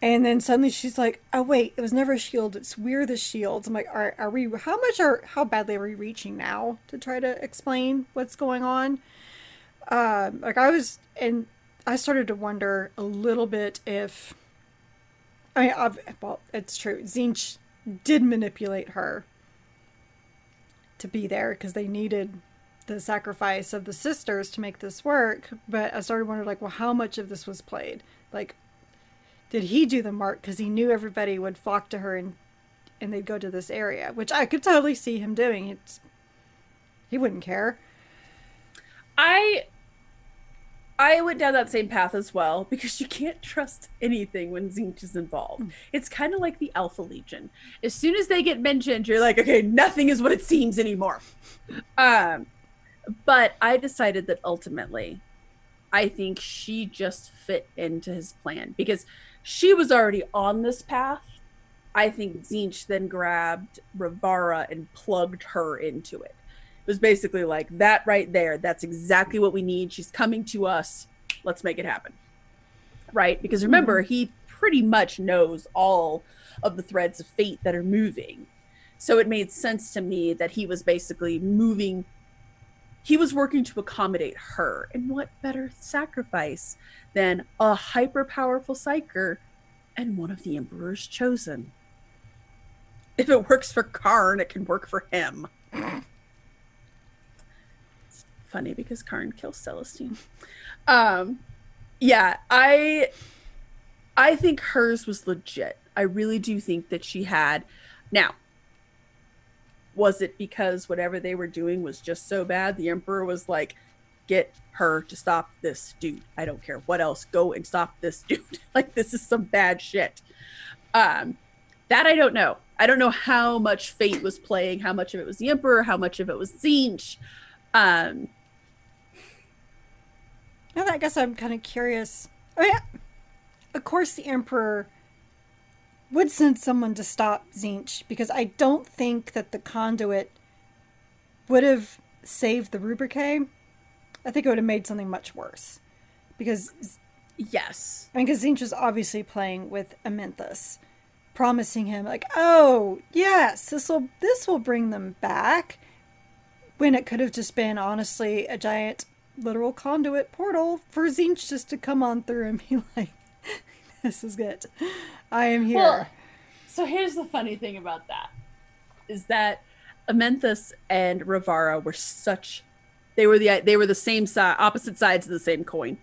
and then suddenly she's like, "Oh wait, it was never a shield. It's we're the shields." I'm like, "Are are we? How much are? How badly are we reaching now to try to explain what's going on?" Um, like I was, and I started to wonder a little bit if. I mean, ob- well, it's true. Tzeentch did manipulate her to be there because they needed the sacrifice of the sisters to make this work. But I started wondering, like, well, how much of this was played? Like, did he do the mark because he knew everybody would flock to her and and they'd go to this area, which I could totally see him doing. It's he wouldn't care. I I went down that same path as well because you can't trust anything when Tzeentch is involved. It's kind of like the Alpha Legion. As soon as they get mentioned, you're like, okay, nothing is what it seems anymore. Um, but I decided that ultimately, I think she just fit into his plan because she was already on this path. I think Tzeentch then grabbed Rivara and plugged her into it. Was basically like that right there. That's exactly what we need. She's coming to us. Let's make it happen. Right? Because remember, mm-hmm. he pretty much knows all of the threads of fate that are moving. So it made sense to me that he was basically moving he was working to accommodate her. And what better sacrifice than a hyper powerful psyker and one of the Emperor's chosen? If it works for Kharn, it can work for him. Funny because Kharn kills Celestine. Um, yeah, I I think hers was legit. I really do think that she had. Now, was it because whatever they were doing was just so bad? The Emperor was like, get her to stop this dude. I don't care what else. Go and stop this dude. like, this is some bad shit. Um, that I don't know. I don't know how much fate was playing, how much of it was the Emperor, how much of it was Tzeentch. Um, I guess I'm kind of curious. Oh, yeah. Of course, the Emperor would send someone to stop Tzeentch because I don't think that the conduit would have saved the Rubricae. I think it would have made something much worse. Because. Yes. I mean, because Tzeentch was obviously playing with Amenthus, promising him, like, oh, yes, this will, this will bring them back. When it could have just been, honestly, a giant literal conduit portal for Tzeentch just to come on through and be like, this is good. I am here. Well, so here's the funny thing about that is that Amenthus and Rivara were such they were the they were the same side opposite sides of the same coin.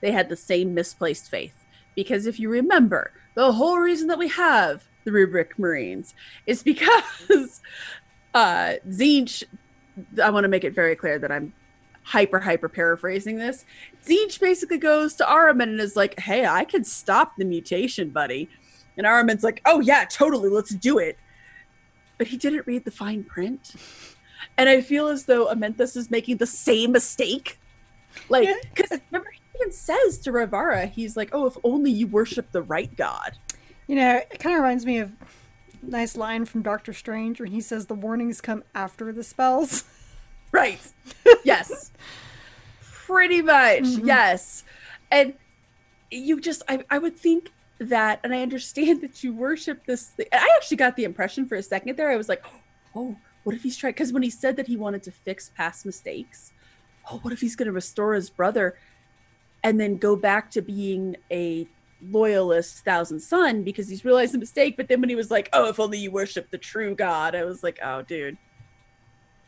They had the same misplaced faith. Because if you remember, the whole reason that we have the rubric Marines is because uh Tzeentch I want to make it very clear that I'm hyper hyper paraphrasing this. Tzeentch basically goes to Ahriman and is like, "Hey, I can stop the mutation, buddy." And Ahriman's like, "Oh yeah, totally, let's do it." But he didn't read the fine print, and I feel as though Amenthus is making the same mistake. Like, because remember, he even says to Rivara, he's like, "Oh, if only you worship the right god." You know, it kind of reminds me of nice line from Doctor Strange when he says the warnings come after the spells. Right. Yes. Pretty much. Mm-hmm. Yes. And you just, I, I would think that, and I understand that you worship this. Thing. I actually got the impression for a second there. I was like, oh, what if he's trying? Because when he said that he wanted to fix past mistakes, oh, what if he's going to restore his brother and then go back to being a loyalist thousand son because he's realized the mistake? But then when he was like, oh, if only you worship the true God, I was like, oh, dude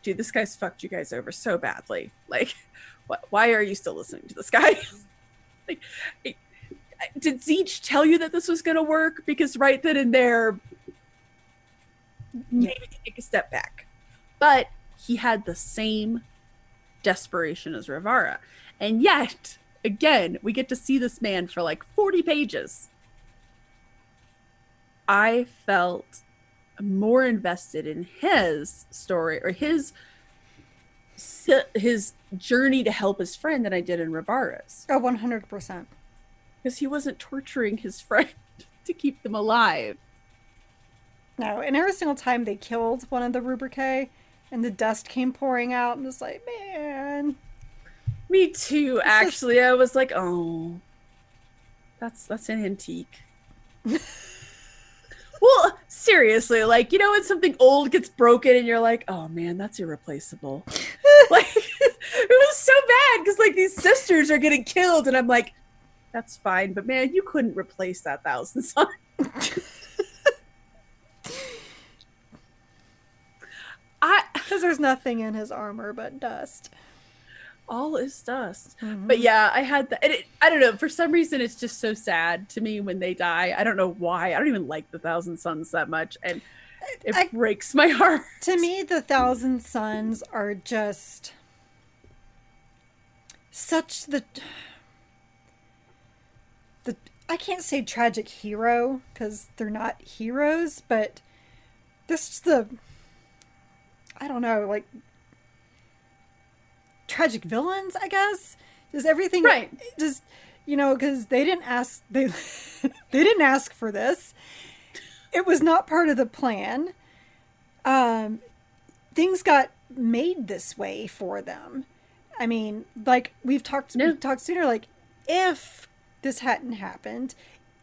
dude, this guy's fucked you guys over so badly. Like, what, why are you still listening to this guy? like, did Tzeentch tell you that this was going to work? Because right then and there, maybe take a step back. But he had the same desperation as Rivara. And yet, again, we get to see this man for like 40 pages. I felt more invested in his story or his his journey to help his friend than I did in Rivara's. Oh, 100%. Because he wasn't torturing his friend to keep them alive. No, and every single time they killed one of the Rubricae and the dust came pouring out, and was like, man. Me too, actually. Just... I was like, oh, that's that's an antique. Well, seriously, like you know when something old gets broken and you're like, oh man, that's irreplaceable. like it was so bad because like these sisters are getting killed, and I'm like, that's fine, but man, you couldn't replace that thousand son. I because there's nothing in his armor but dust all is dust. Mm-hmm. But yeah, I had that. It, I don't know. For some reason, it's just so sad to me when they die. I don't know why. I don't even like the Thousand Sons that much, and it I, breaks my heart. To me, the Thousand Sons are just such the the. I can't say tragic hero because they're not heroes, but this is the. I don't know, like tragic villains, I guess. Just everything, right? Just you know, because they didn't ask they they didn't ask for this. It was not part of the plan. Um, things got made this way for them. I mean, like we've talked no. we've talked sooner, like if this hadn't happened,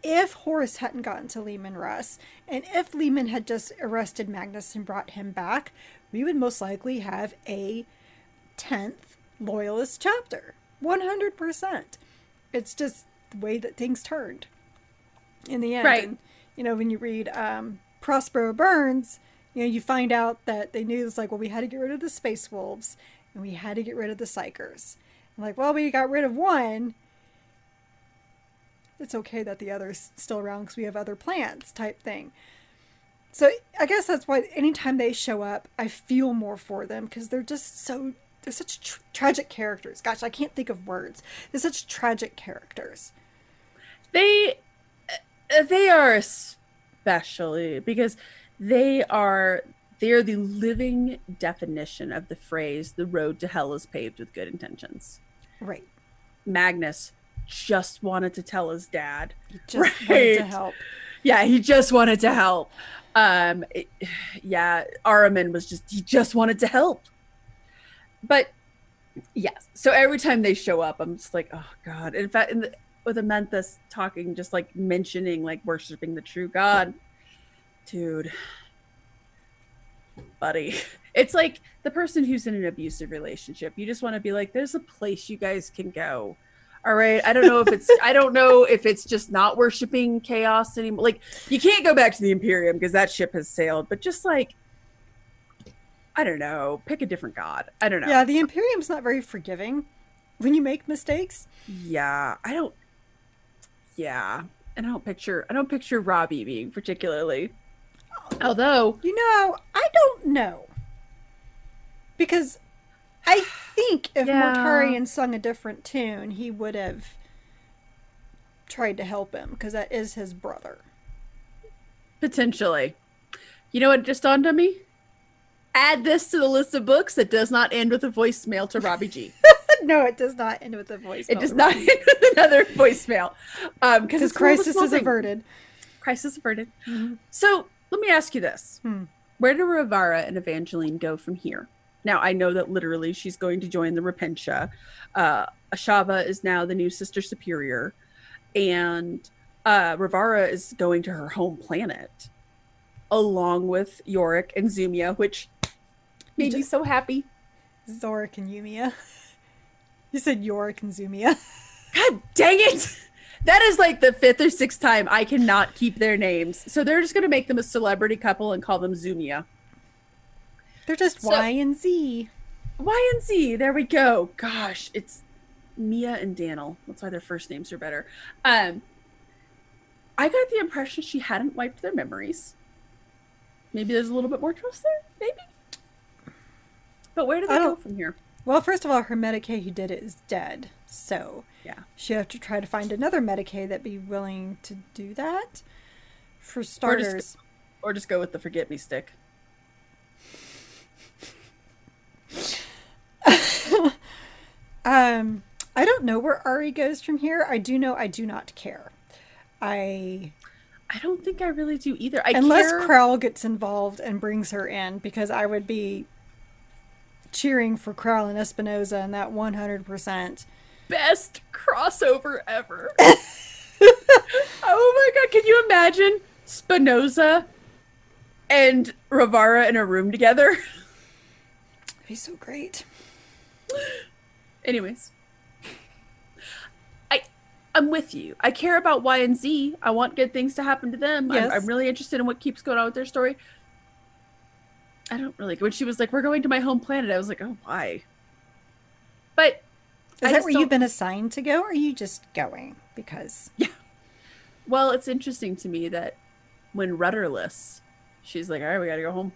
if Horus hadn't gotten to Leman Russ, and if Leman had just arrested Magnus and brought him back, we would most likely have a 10th loyalist chapter. 100%. It's just the way that things turned in the end. Right. And, you know, when you read um, Prospero Burns, you know, you find out that they knew it's like, well, we had to get rid of the space wolves and we had to get rid of the psykers. And like, well, we got rid of one. It's okay that the other's still around because we have other plans, type thing. So I guess that's why anytime they show up, I feel more for them because they're just so they're such tr- tragic characters. Gosh, I can't think of words. They're such tragic characters. They uh, they are especially because they are they are the living definition of the phrase "the road to hell is paved with good intentions." Right. Magnus just wanted to tell his dad. He just wanted to Right. help. Yeah, he just wanted to help. Um, it- yeah, Ahriman was just he just wanted to help. But yes, so every time they show up, I'm just like, oh god. In fact, in the, with Amenthus talking, just like mentioning like worshiping the true God, dude, buddy, it's like the person who's in an abusive relationship. You just want to be like, there's a place you guys can go. All right. I don't know if it's I don't know if it's just not worshiping chaos anymore. Like you can't go back to the Imperium because that ship has sailed, but just like I don't know, pick a different god. I don't know. Yeah, the Imperium's not very forgiving when you make mistakes. Yeah, I don't Yeah. And I don't picture I don't picture Robbie being particularly although You know, I don't know. Because I think if Yeah. Mortarion sung a different tune, he would have tried to help him because that is his brother. potentially. You know what just dawned on me? Add this to the list of books that does not end with a voicemail to Robbie G. no, it does not end with a voice. It does not end with another voicemail. Um because Because it's one of the crisis is averted. Crisis averted. Mhm. So let me ask you this: Hmm. Where do Rivara and Evangeline go from here? Now I know that literally she's going to join the Repentia. Uh, Ashava is now the new Sister Superior, and uh, Rivara is going to her home planet, along with Yorick and Zumia, which made me just- so happy. Zorik and Yumia. You said Yorick and Zumia. God dang it! That is like the fifth or sixth time I cannot keep their names. So they're just going to make them a celebrity couple and call them Zumia. They're just So- Y and Z. Y and Z. There we go. Gosh, it's Mia and Daniel. That's why their first names are better. Um, I got the impression she hadn't wiped their memories. Maybe there's a little bit more trust there. Maybe. But where do they go from here? Well, first of all, her Medicae who did it is dead. So Yeah. she have to try to find another Medicae that be willing to do that. For just- starters, Or just go with the forget me stick. um, I don't know where Ari goes from here. I do know I do not care. I I don't think I really do either. I unless care. Gets involved and brings her in, because I would be cheering for Crowl and Espinoza and that one hundred percent. best crossover ever. oh my god, can you imagine Spinoza and Rivara in a room together? That'd be so great. Anyways. I I'm with you. I care about Y and Z. I want good things to happen to them. Yes. I'm, I'm really interested in what keeps going on with their story. I don't really when she was like, We're going to my home planet, I was like, Oh why? But Is I that where don't- you've been assigned to go, or are you just going because? Yeah. Well, it's interesting to me that when rudderless, she's like, all right, we got to go home.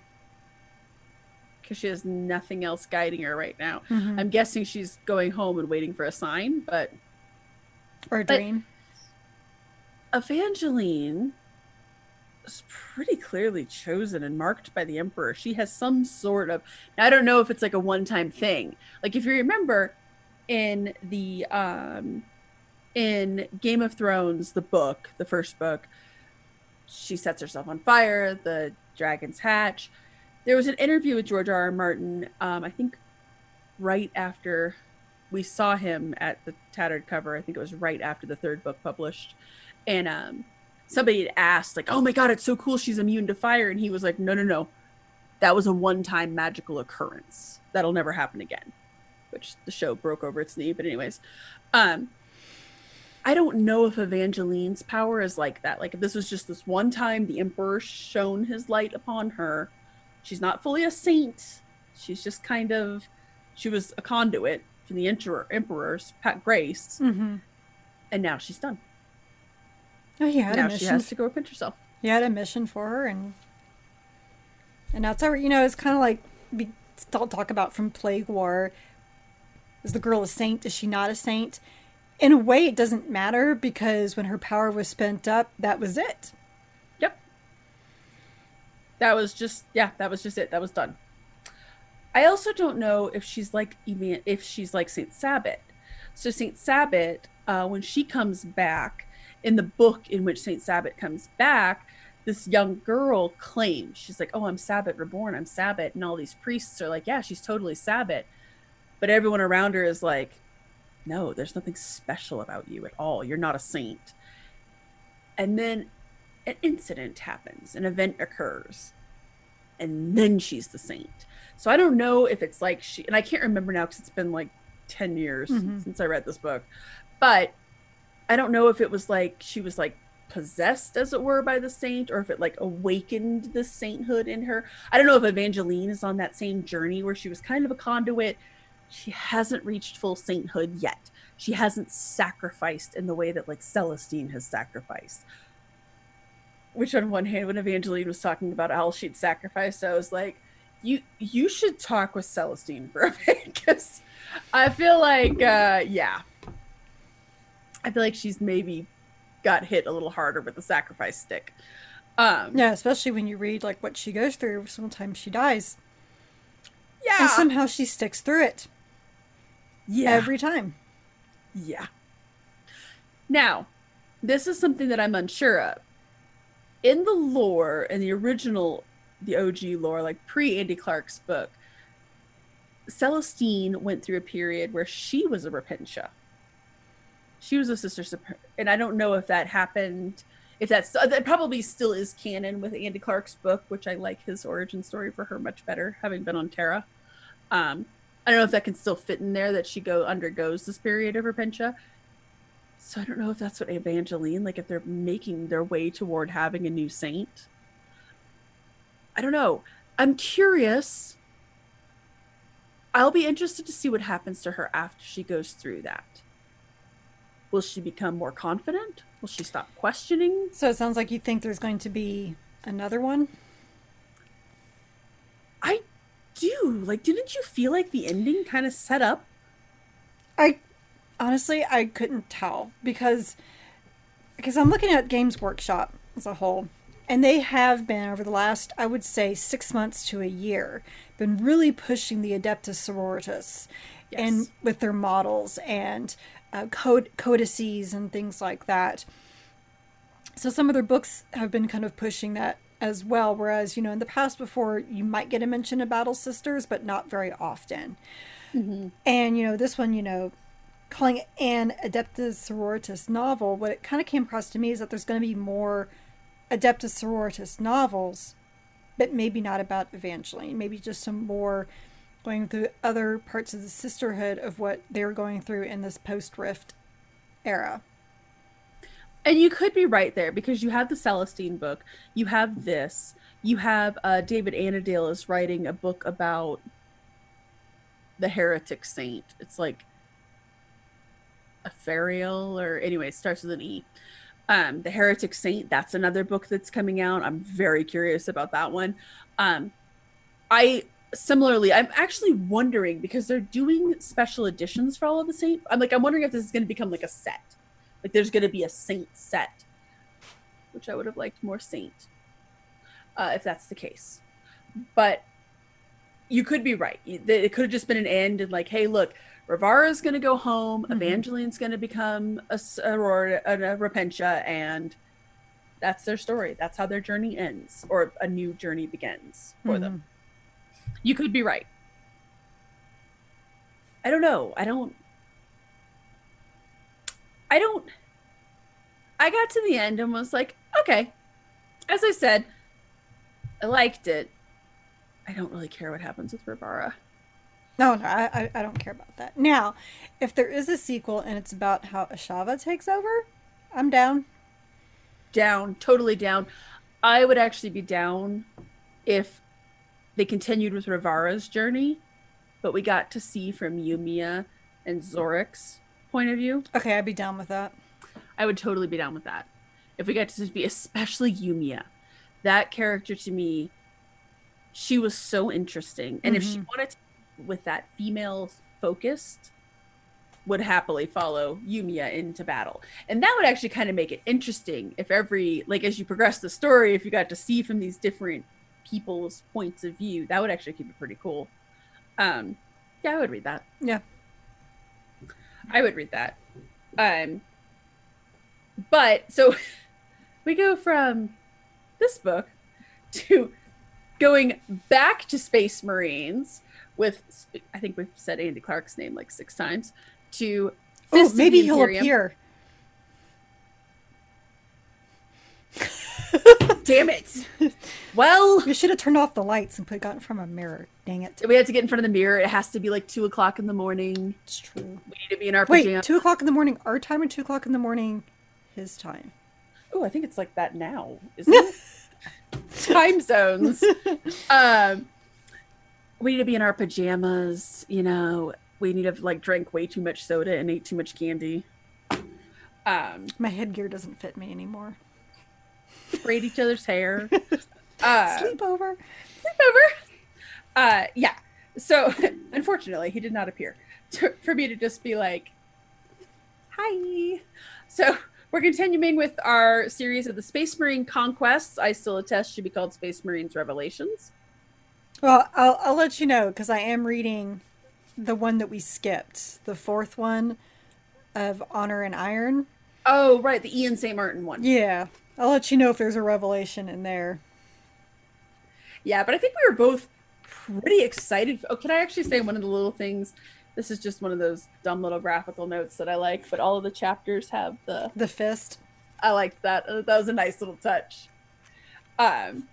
Because she has nothing else guiding her right now. Mhm. I'm guessing she's going home and waiting for a sign, but Or a but- dream? Evangeline is pretty clearly chosen and marked by the Emperor. She has some sort of I don't know if it's like a one time thing. Like, if you remember in the. um in Game of Thrones, the book, the first book, she sets herself on fire, the dragons hatch. There was an interview with George R. R. Martin, um, I think right after we saw him at the tattered cover. I think it was right after the third book published. And um, somebody had asked, like, oh my God, it's so cool she's immune to fire. And he was like, no, no, no. That was a one time magical occurrence. That'll never happen again. which the show broke over its knee. But anyways, um, I don't know if Evangeline's power is like that. Like if this was just this one time the Emperor shone his light upon her. She's not fully a saint. She's just kind of she was a conduit for the emperor, emperor's grace, mm-hmm. and now she's done. Oh, he had now a mission. she has to go pinch herself. He had a mission for her, and and that's how you know it's kind of like we talk about from Plague War. Is the girl a saint? Is she not a saint? In a way, it doesn't matter because when her power was spent up, that was it. Yep. That was just yeah. That was just it. That was done. I also don't know if she's like if she's like Saint Sabbat. So Saint Sabbat, uh, when she comes back in the book in which Saint Sabbat comes back, this young girl claims she's like, "Oh, I'm Sabbat reborn. I'm Sabbat," and all these priests are like, "Yeah, she's totally Sabbat," but everyone around her is like, "No, there's nothing special about you at all. You're not a saint." And then an incident happens, an event occurs, and then she's the saint so I don't know if it's like she, and I can't remember now because it's been like 10 years mm-hmm. since I read this book, but I don't know if it was like she was like possessed, as it were, by the saint, or if it like awakened the sainthood in her. I don't know if Evangeline is on that same journey where she was kind of a conduit. She hasn't reached full sainthood yet. She hasn't sacrificed in the way that like Celestine has sacrificed. Which, on one hand, when Evangeline was talking about how she'd sacrificed, I was like, you you should talk with Celestine for a bit because I feel like uh yeah. I feel like she's maybe got hit a little harder with the sacrifice stick. Um Yeah, especially when you read like what she goes through. Sometimes she dies. Yeah. And somehow she sticks through it. Yeah. Every time. Yeah. Now, this is something that I'm unsure of. In the lore, in the original the OG lore, like pre Andy Clark's book, Celestine went through a period where she was a Repentia. She was a sister, and I don't know if that happened. If that's that probably still is canon with andy Clark's book, which I like his origin story for her much better, having been on Terra. Um, I don't know if that can still fit in there that she go undergoes this period of Repentia. So I don't know if that's what Evangeline like if they're making their way toward having a new saint. I don't know. I'm curious. I'll be interested to see what happens to her after she goes through that. Will she become more confident? Will she stop questioning? So it sounds like you think there's going to be another one? I do. Like, didn't you feel like the ending kind of set up? I honestly, I couldn't tell because because I'm looking at Games Workshop as a whole and they have been over the last, I would say, six months to a year, been really pushing the Adeptus Sororitas, yes. and with their models and uh, code codices and things like that. So some of their books have been kind of pushing that as well. Whereas you know in the past before you might get a mention of Battle Sisters, but not very often. Mm-hmm. And you know this one, you know, calling it an Adeptus Sororitas novel, what it kind of came across to me is that there's going to be more Adeptus Sororitas novels, but maybe not about Evangeline. Maybe just some more going through other parts of the sisterhood of what they were going through in this post Rift era. And you could be right there because you have the Celestine book, you have this, you have uh, David Annandale is writing a book about the heretic saint. It's like Ephariel, or anyway, it starts with an E um the heretic saint that's another book that's coming out. I'm very curious about that one. Um i similarly i'm actually wondering because they're doing special editions for all of the saint i'm like i'm wondering if this is going to become like a set. Like there's going to be a saint set which i would have liked more saint uh, if that's the case. But you could be right. It could have just been an end and like hey look Rivara is going to go home. Mm-hmm. Evangeline's going to become a soror, a, a Repentia, and that's their story. That's how their journey ends, or a new journey begins for mm-hmm. them. You could be right. I don't know. I don't. I don't. I got to the end and was like, okay. As I said, I liked it. I don't really care what happens with Rivara. No, no, I, I don't care about that. Now, if there is a sequel and it's about how Ashava takes over, I'm down. Down, totally down. I would actually be down if they continued with Rivara's journey, but we got to see from Yumiya and Zorik's point of view. Okay, I'd be down with that. I would totally be down with that. If we got to be, especially Yumiya, that character to me, she was so interesting. And mm-hmm. if she mm-hmm. wanted to, with that female focused, would happily follow Yumiya into battle. And that would actually kind of make it interesting if every, like, as you progress the story, if you got to see from these different people's points of view, that would actually keep it pretty cool. Um, yeah, I would read that. Yeah. I would read that. Um, but so we go from this book to going back to Space Marines with I think we've said Andy Clark's name like six times to oh maybe he'll appear. Damn it! Well, we should have turned off the lights and put got in front of a mirror. Dang it! We have to get in front of the mirror. It has to be like two o'clock in the morning. It's true. We need to be in our pajamas. Wait, two o'clock in the morning, our time, or two o'clock in the morning, his time. Oh, I think it's like that now, isn't it? time zones. um, we need to be in our pajamas. You know, we need to like drink way too much soda and eat too much candy. Um, my headgear doesn't fit me anymore. Braid each other's hair. Uh, sleepover. Sleepover. Uh, yeah. So, unfortunately, he did not appear to, for me to just be like, "Hi." So we're continuing with our series of the Space Marine Conquests. I still attest should be called Space Marines Revelations. Well, I'll, I'll let you know because I am reading the one that we skipped, the fourth one of Honor and Iron. Oh, right, the Ian St. Martin one. Yeah, I'll let you know if there's a revelation in there. Yeah, but I think we were both pretty excited. Oh, can I actually say one of the little things this is just one of those dumb little graphical notes that I like, but all of the chapters have the the fist. I liked that. That was a nice little touch. Um,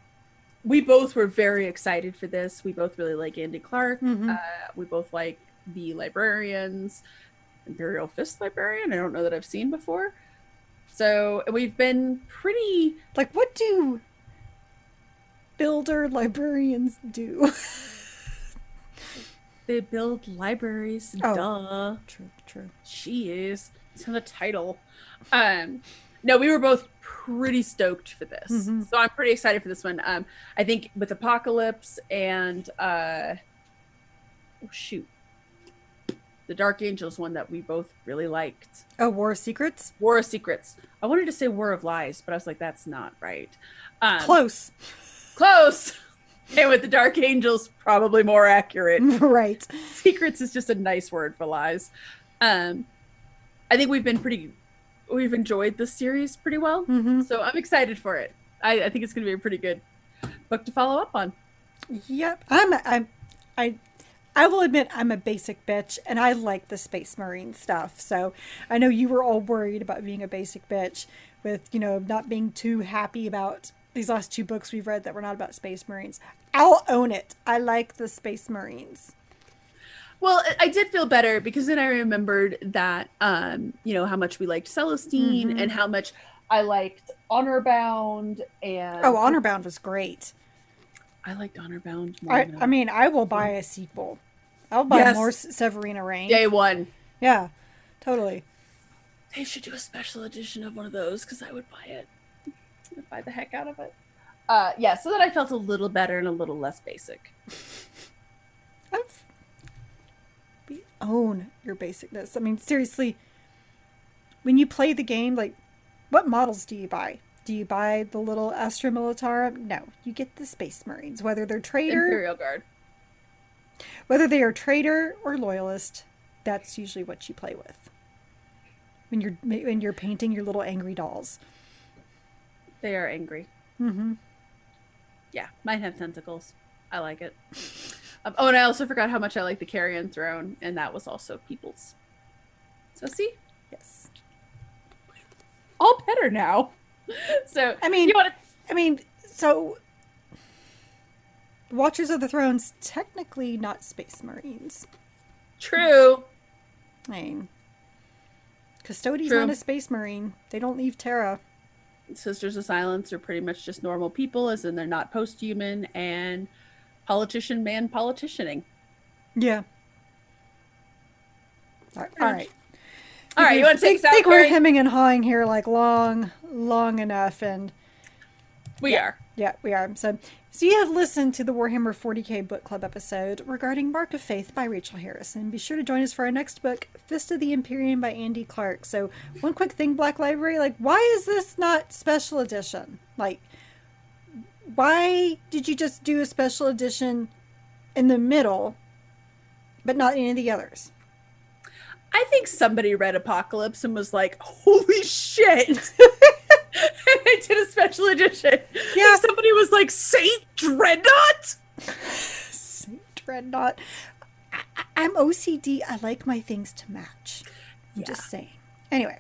we both were very excited for this. We both really like Andy Clark. Mm-hmm. Uh, we both like the librarians, Imperial Fist librarian. I don't know that I've seen before. So we've been pretty like, what do builder librarians do? They build libraries. Oh, duh. True, true. She is. It's in the title. Um, no, we were both pretty stoked for this. Mm-hmm. So I'm pretty excited for this one. Um, I think with Apocalypse and uh, oh shoot, the Dark Angels one that we both really liked. Oh, War of Secrets. War of Secrets. I wanted to say War of Lies, but I was like, that's not right. Um, close. Close. and with the Dark Angels, probably more accurate. Right. Secrets is just a nice word for lies. Um, I think we've been pretty, we've enjoyed this series pretty well. Mm-hmm. So I'm excited for it. I, I think it's going to be a pretty good book to follow up on. Yep. I'm, I'm, I, I will admit I'm a basic bitch and I like the Space Marine stuff. So I know you were all worried about being a basic bitch with, you know, not being too happy about these last two books we've read that were not about Space Marines. I'll own it. I like the Space Marines. Well, I did feel better because then I remembered that, um, you know, how much we liked Celestine mm-hmm. and how much I liked Honor Bound and oh, Honor Bound was great. I liked Honor Bound. I, I, mean, I will buy a sequel. I'll buy yes. more Severina Raine. Day one. Yeah, totally. They should do a special edition of one of those because I would buy it. I'd buy the heck out of it uh, yeah, so that I felt a little better and a little less basic. own your basicness. I mean, seriously, when you play the game, like, what models do you buy? Do you buy the little Astra Militarum? No, you get the Space Marines, whether they're traitor, Imperial Guard, whether they are traitor or loyalist. That's usually what you play with when you're when you're painting your little angry dolls. They are angry. Mm-hmm. Yeah, mine have tentacles. I like it. Um, oh, and I also forgot how much I like the Carrion Throne, and that was also people's. So see, yes, all better now. so I mean, you wanna... I mean, so Watchers of the Throne's technically not space marines. True. I mean, Custodes True. not a space marine. They don't leave Terra. Sisters of Silence are pretty much just normal people, as in they're not post-human, and politician man politicianing. Yeah. All right. All right. All right, you want to take us I out? think we're hemming and hawing here like long, long enough, and We are. yeah, we are. So, so you have listened to the Warhammer 40k book club episode regarding Mark of Faith by Rachel Harrison. Be sure to join us for our next book, Fist of the Imperium by Andy Clark. So, one quick thing, Black Library, like, why is this not special edition? Like, why did you just do a special edition in the middle, but not any of the others? I think somebody read Apocalypse and was like, "Holy shit!" and they did a special edition. Yeah. Like, somebody was like, "Saint Dreadnought." Saint Dreadnought. I, I- I'm OCD. I like my things to match. I'm Yeah. just saying. Anyway,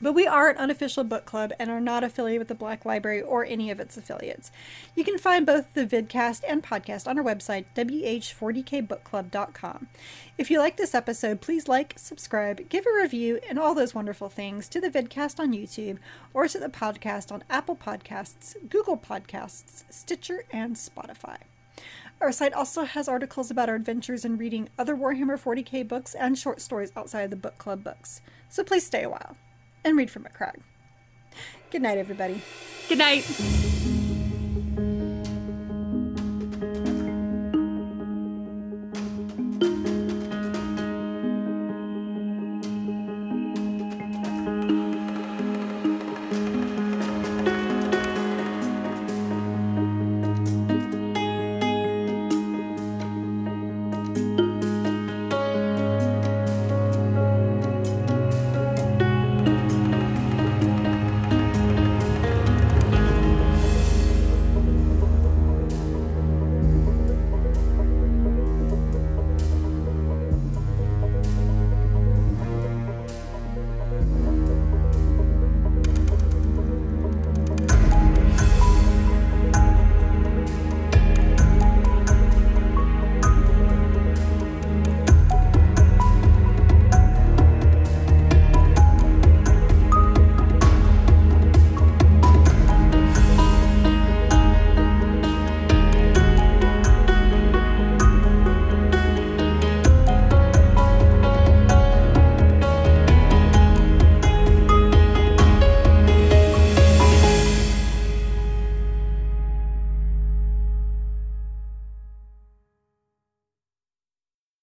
but we are an unofficial book club and are not affiliated with the Black Library or any of its affiliates. You can find both the vidcast and podcast on our website, wh40kbookclub.com. If you like this episode, please like, subscribe, give a review, and all those wonderful things to the vidcast on YouTube or to the podcast on Apple Podcasts, Google Podcasts, Stitcher, and Spotify. Our site also has articles about our adventures in reading other Warhammer 40k books and short stories outside of the book club books. So please stay a while and read from a crag. Good night, everybody. Good night.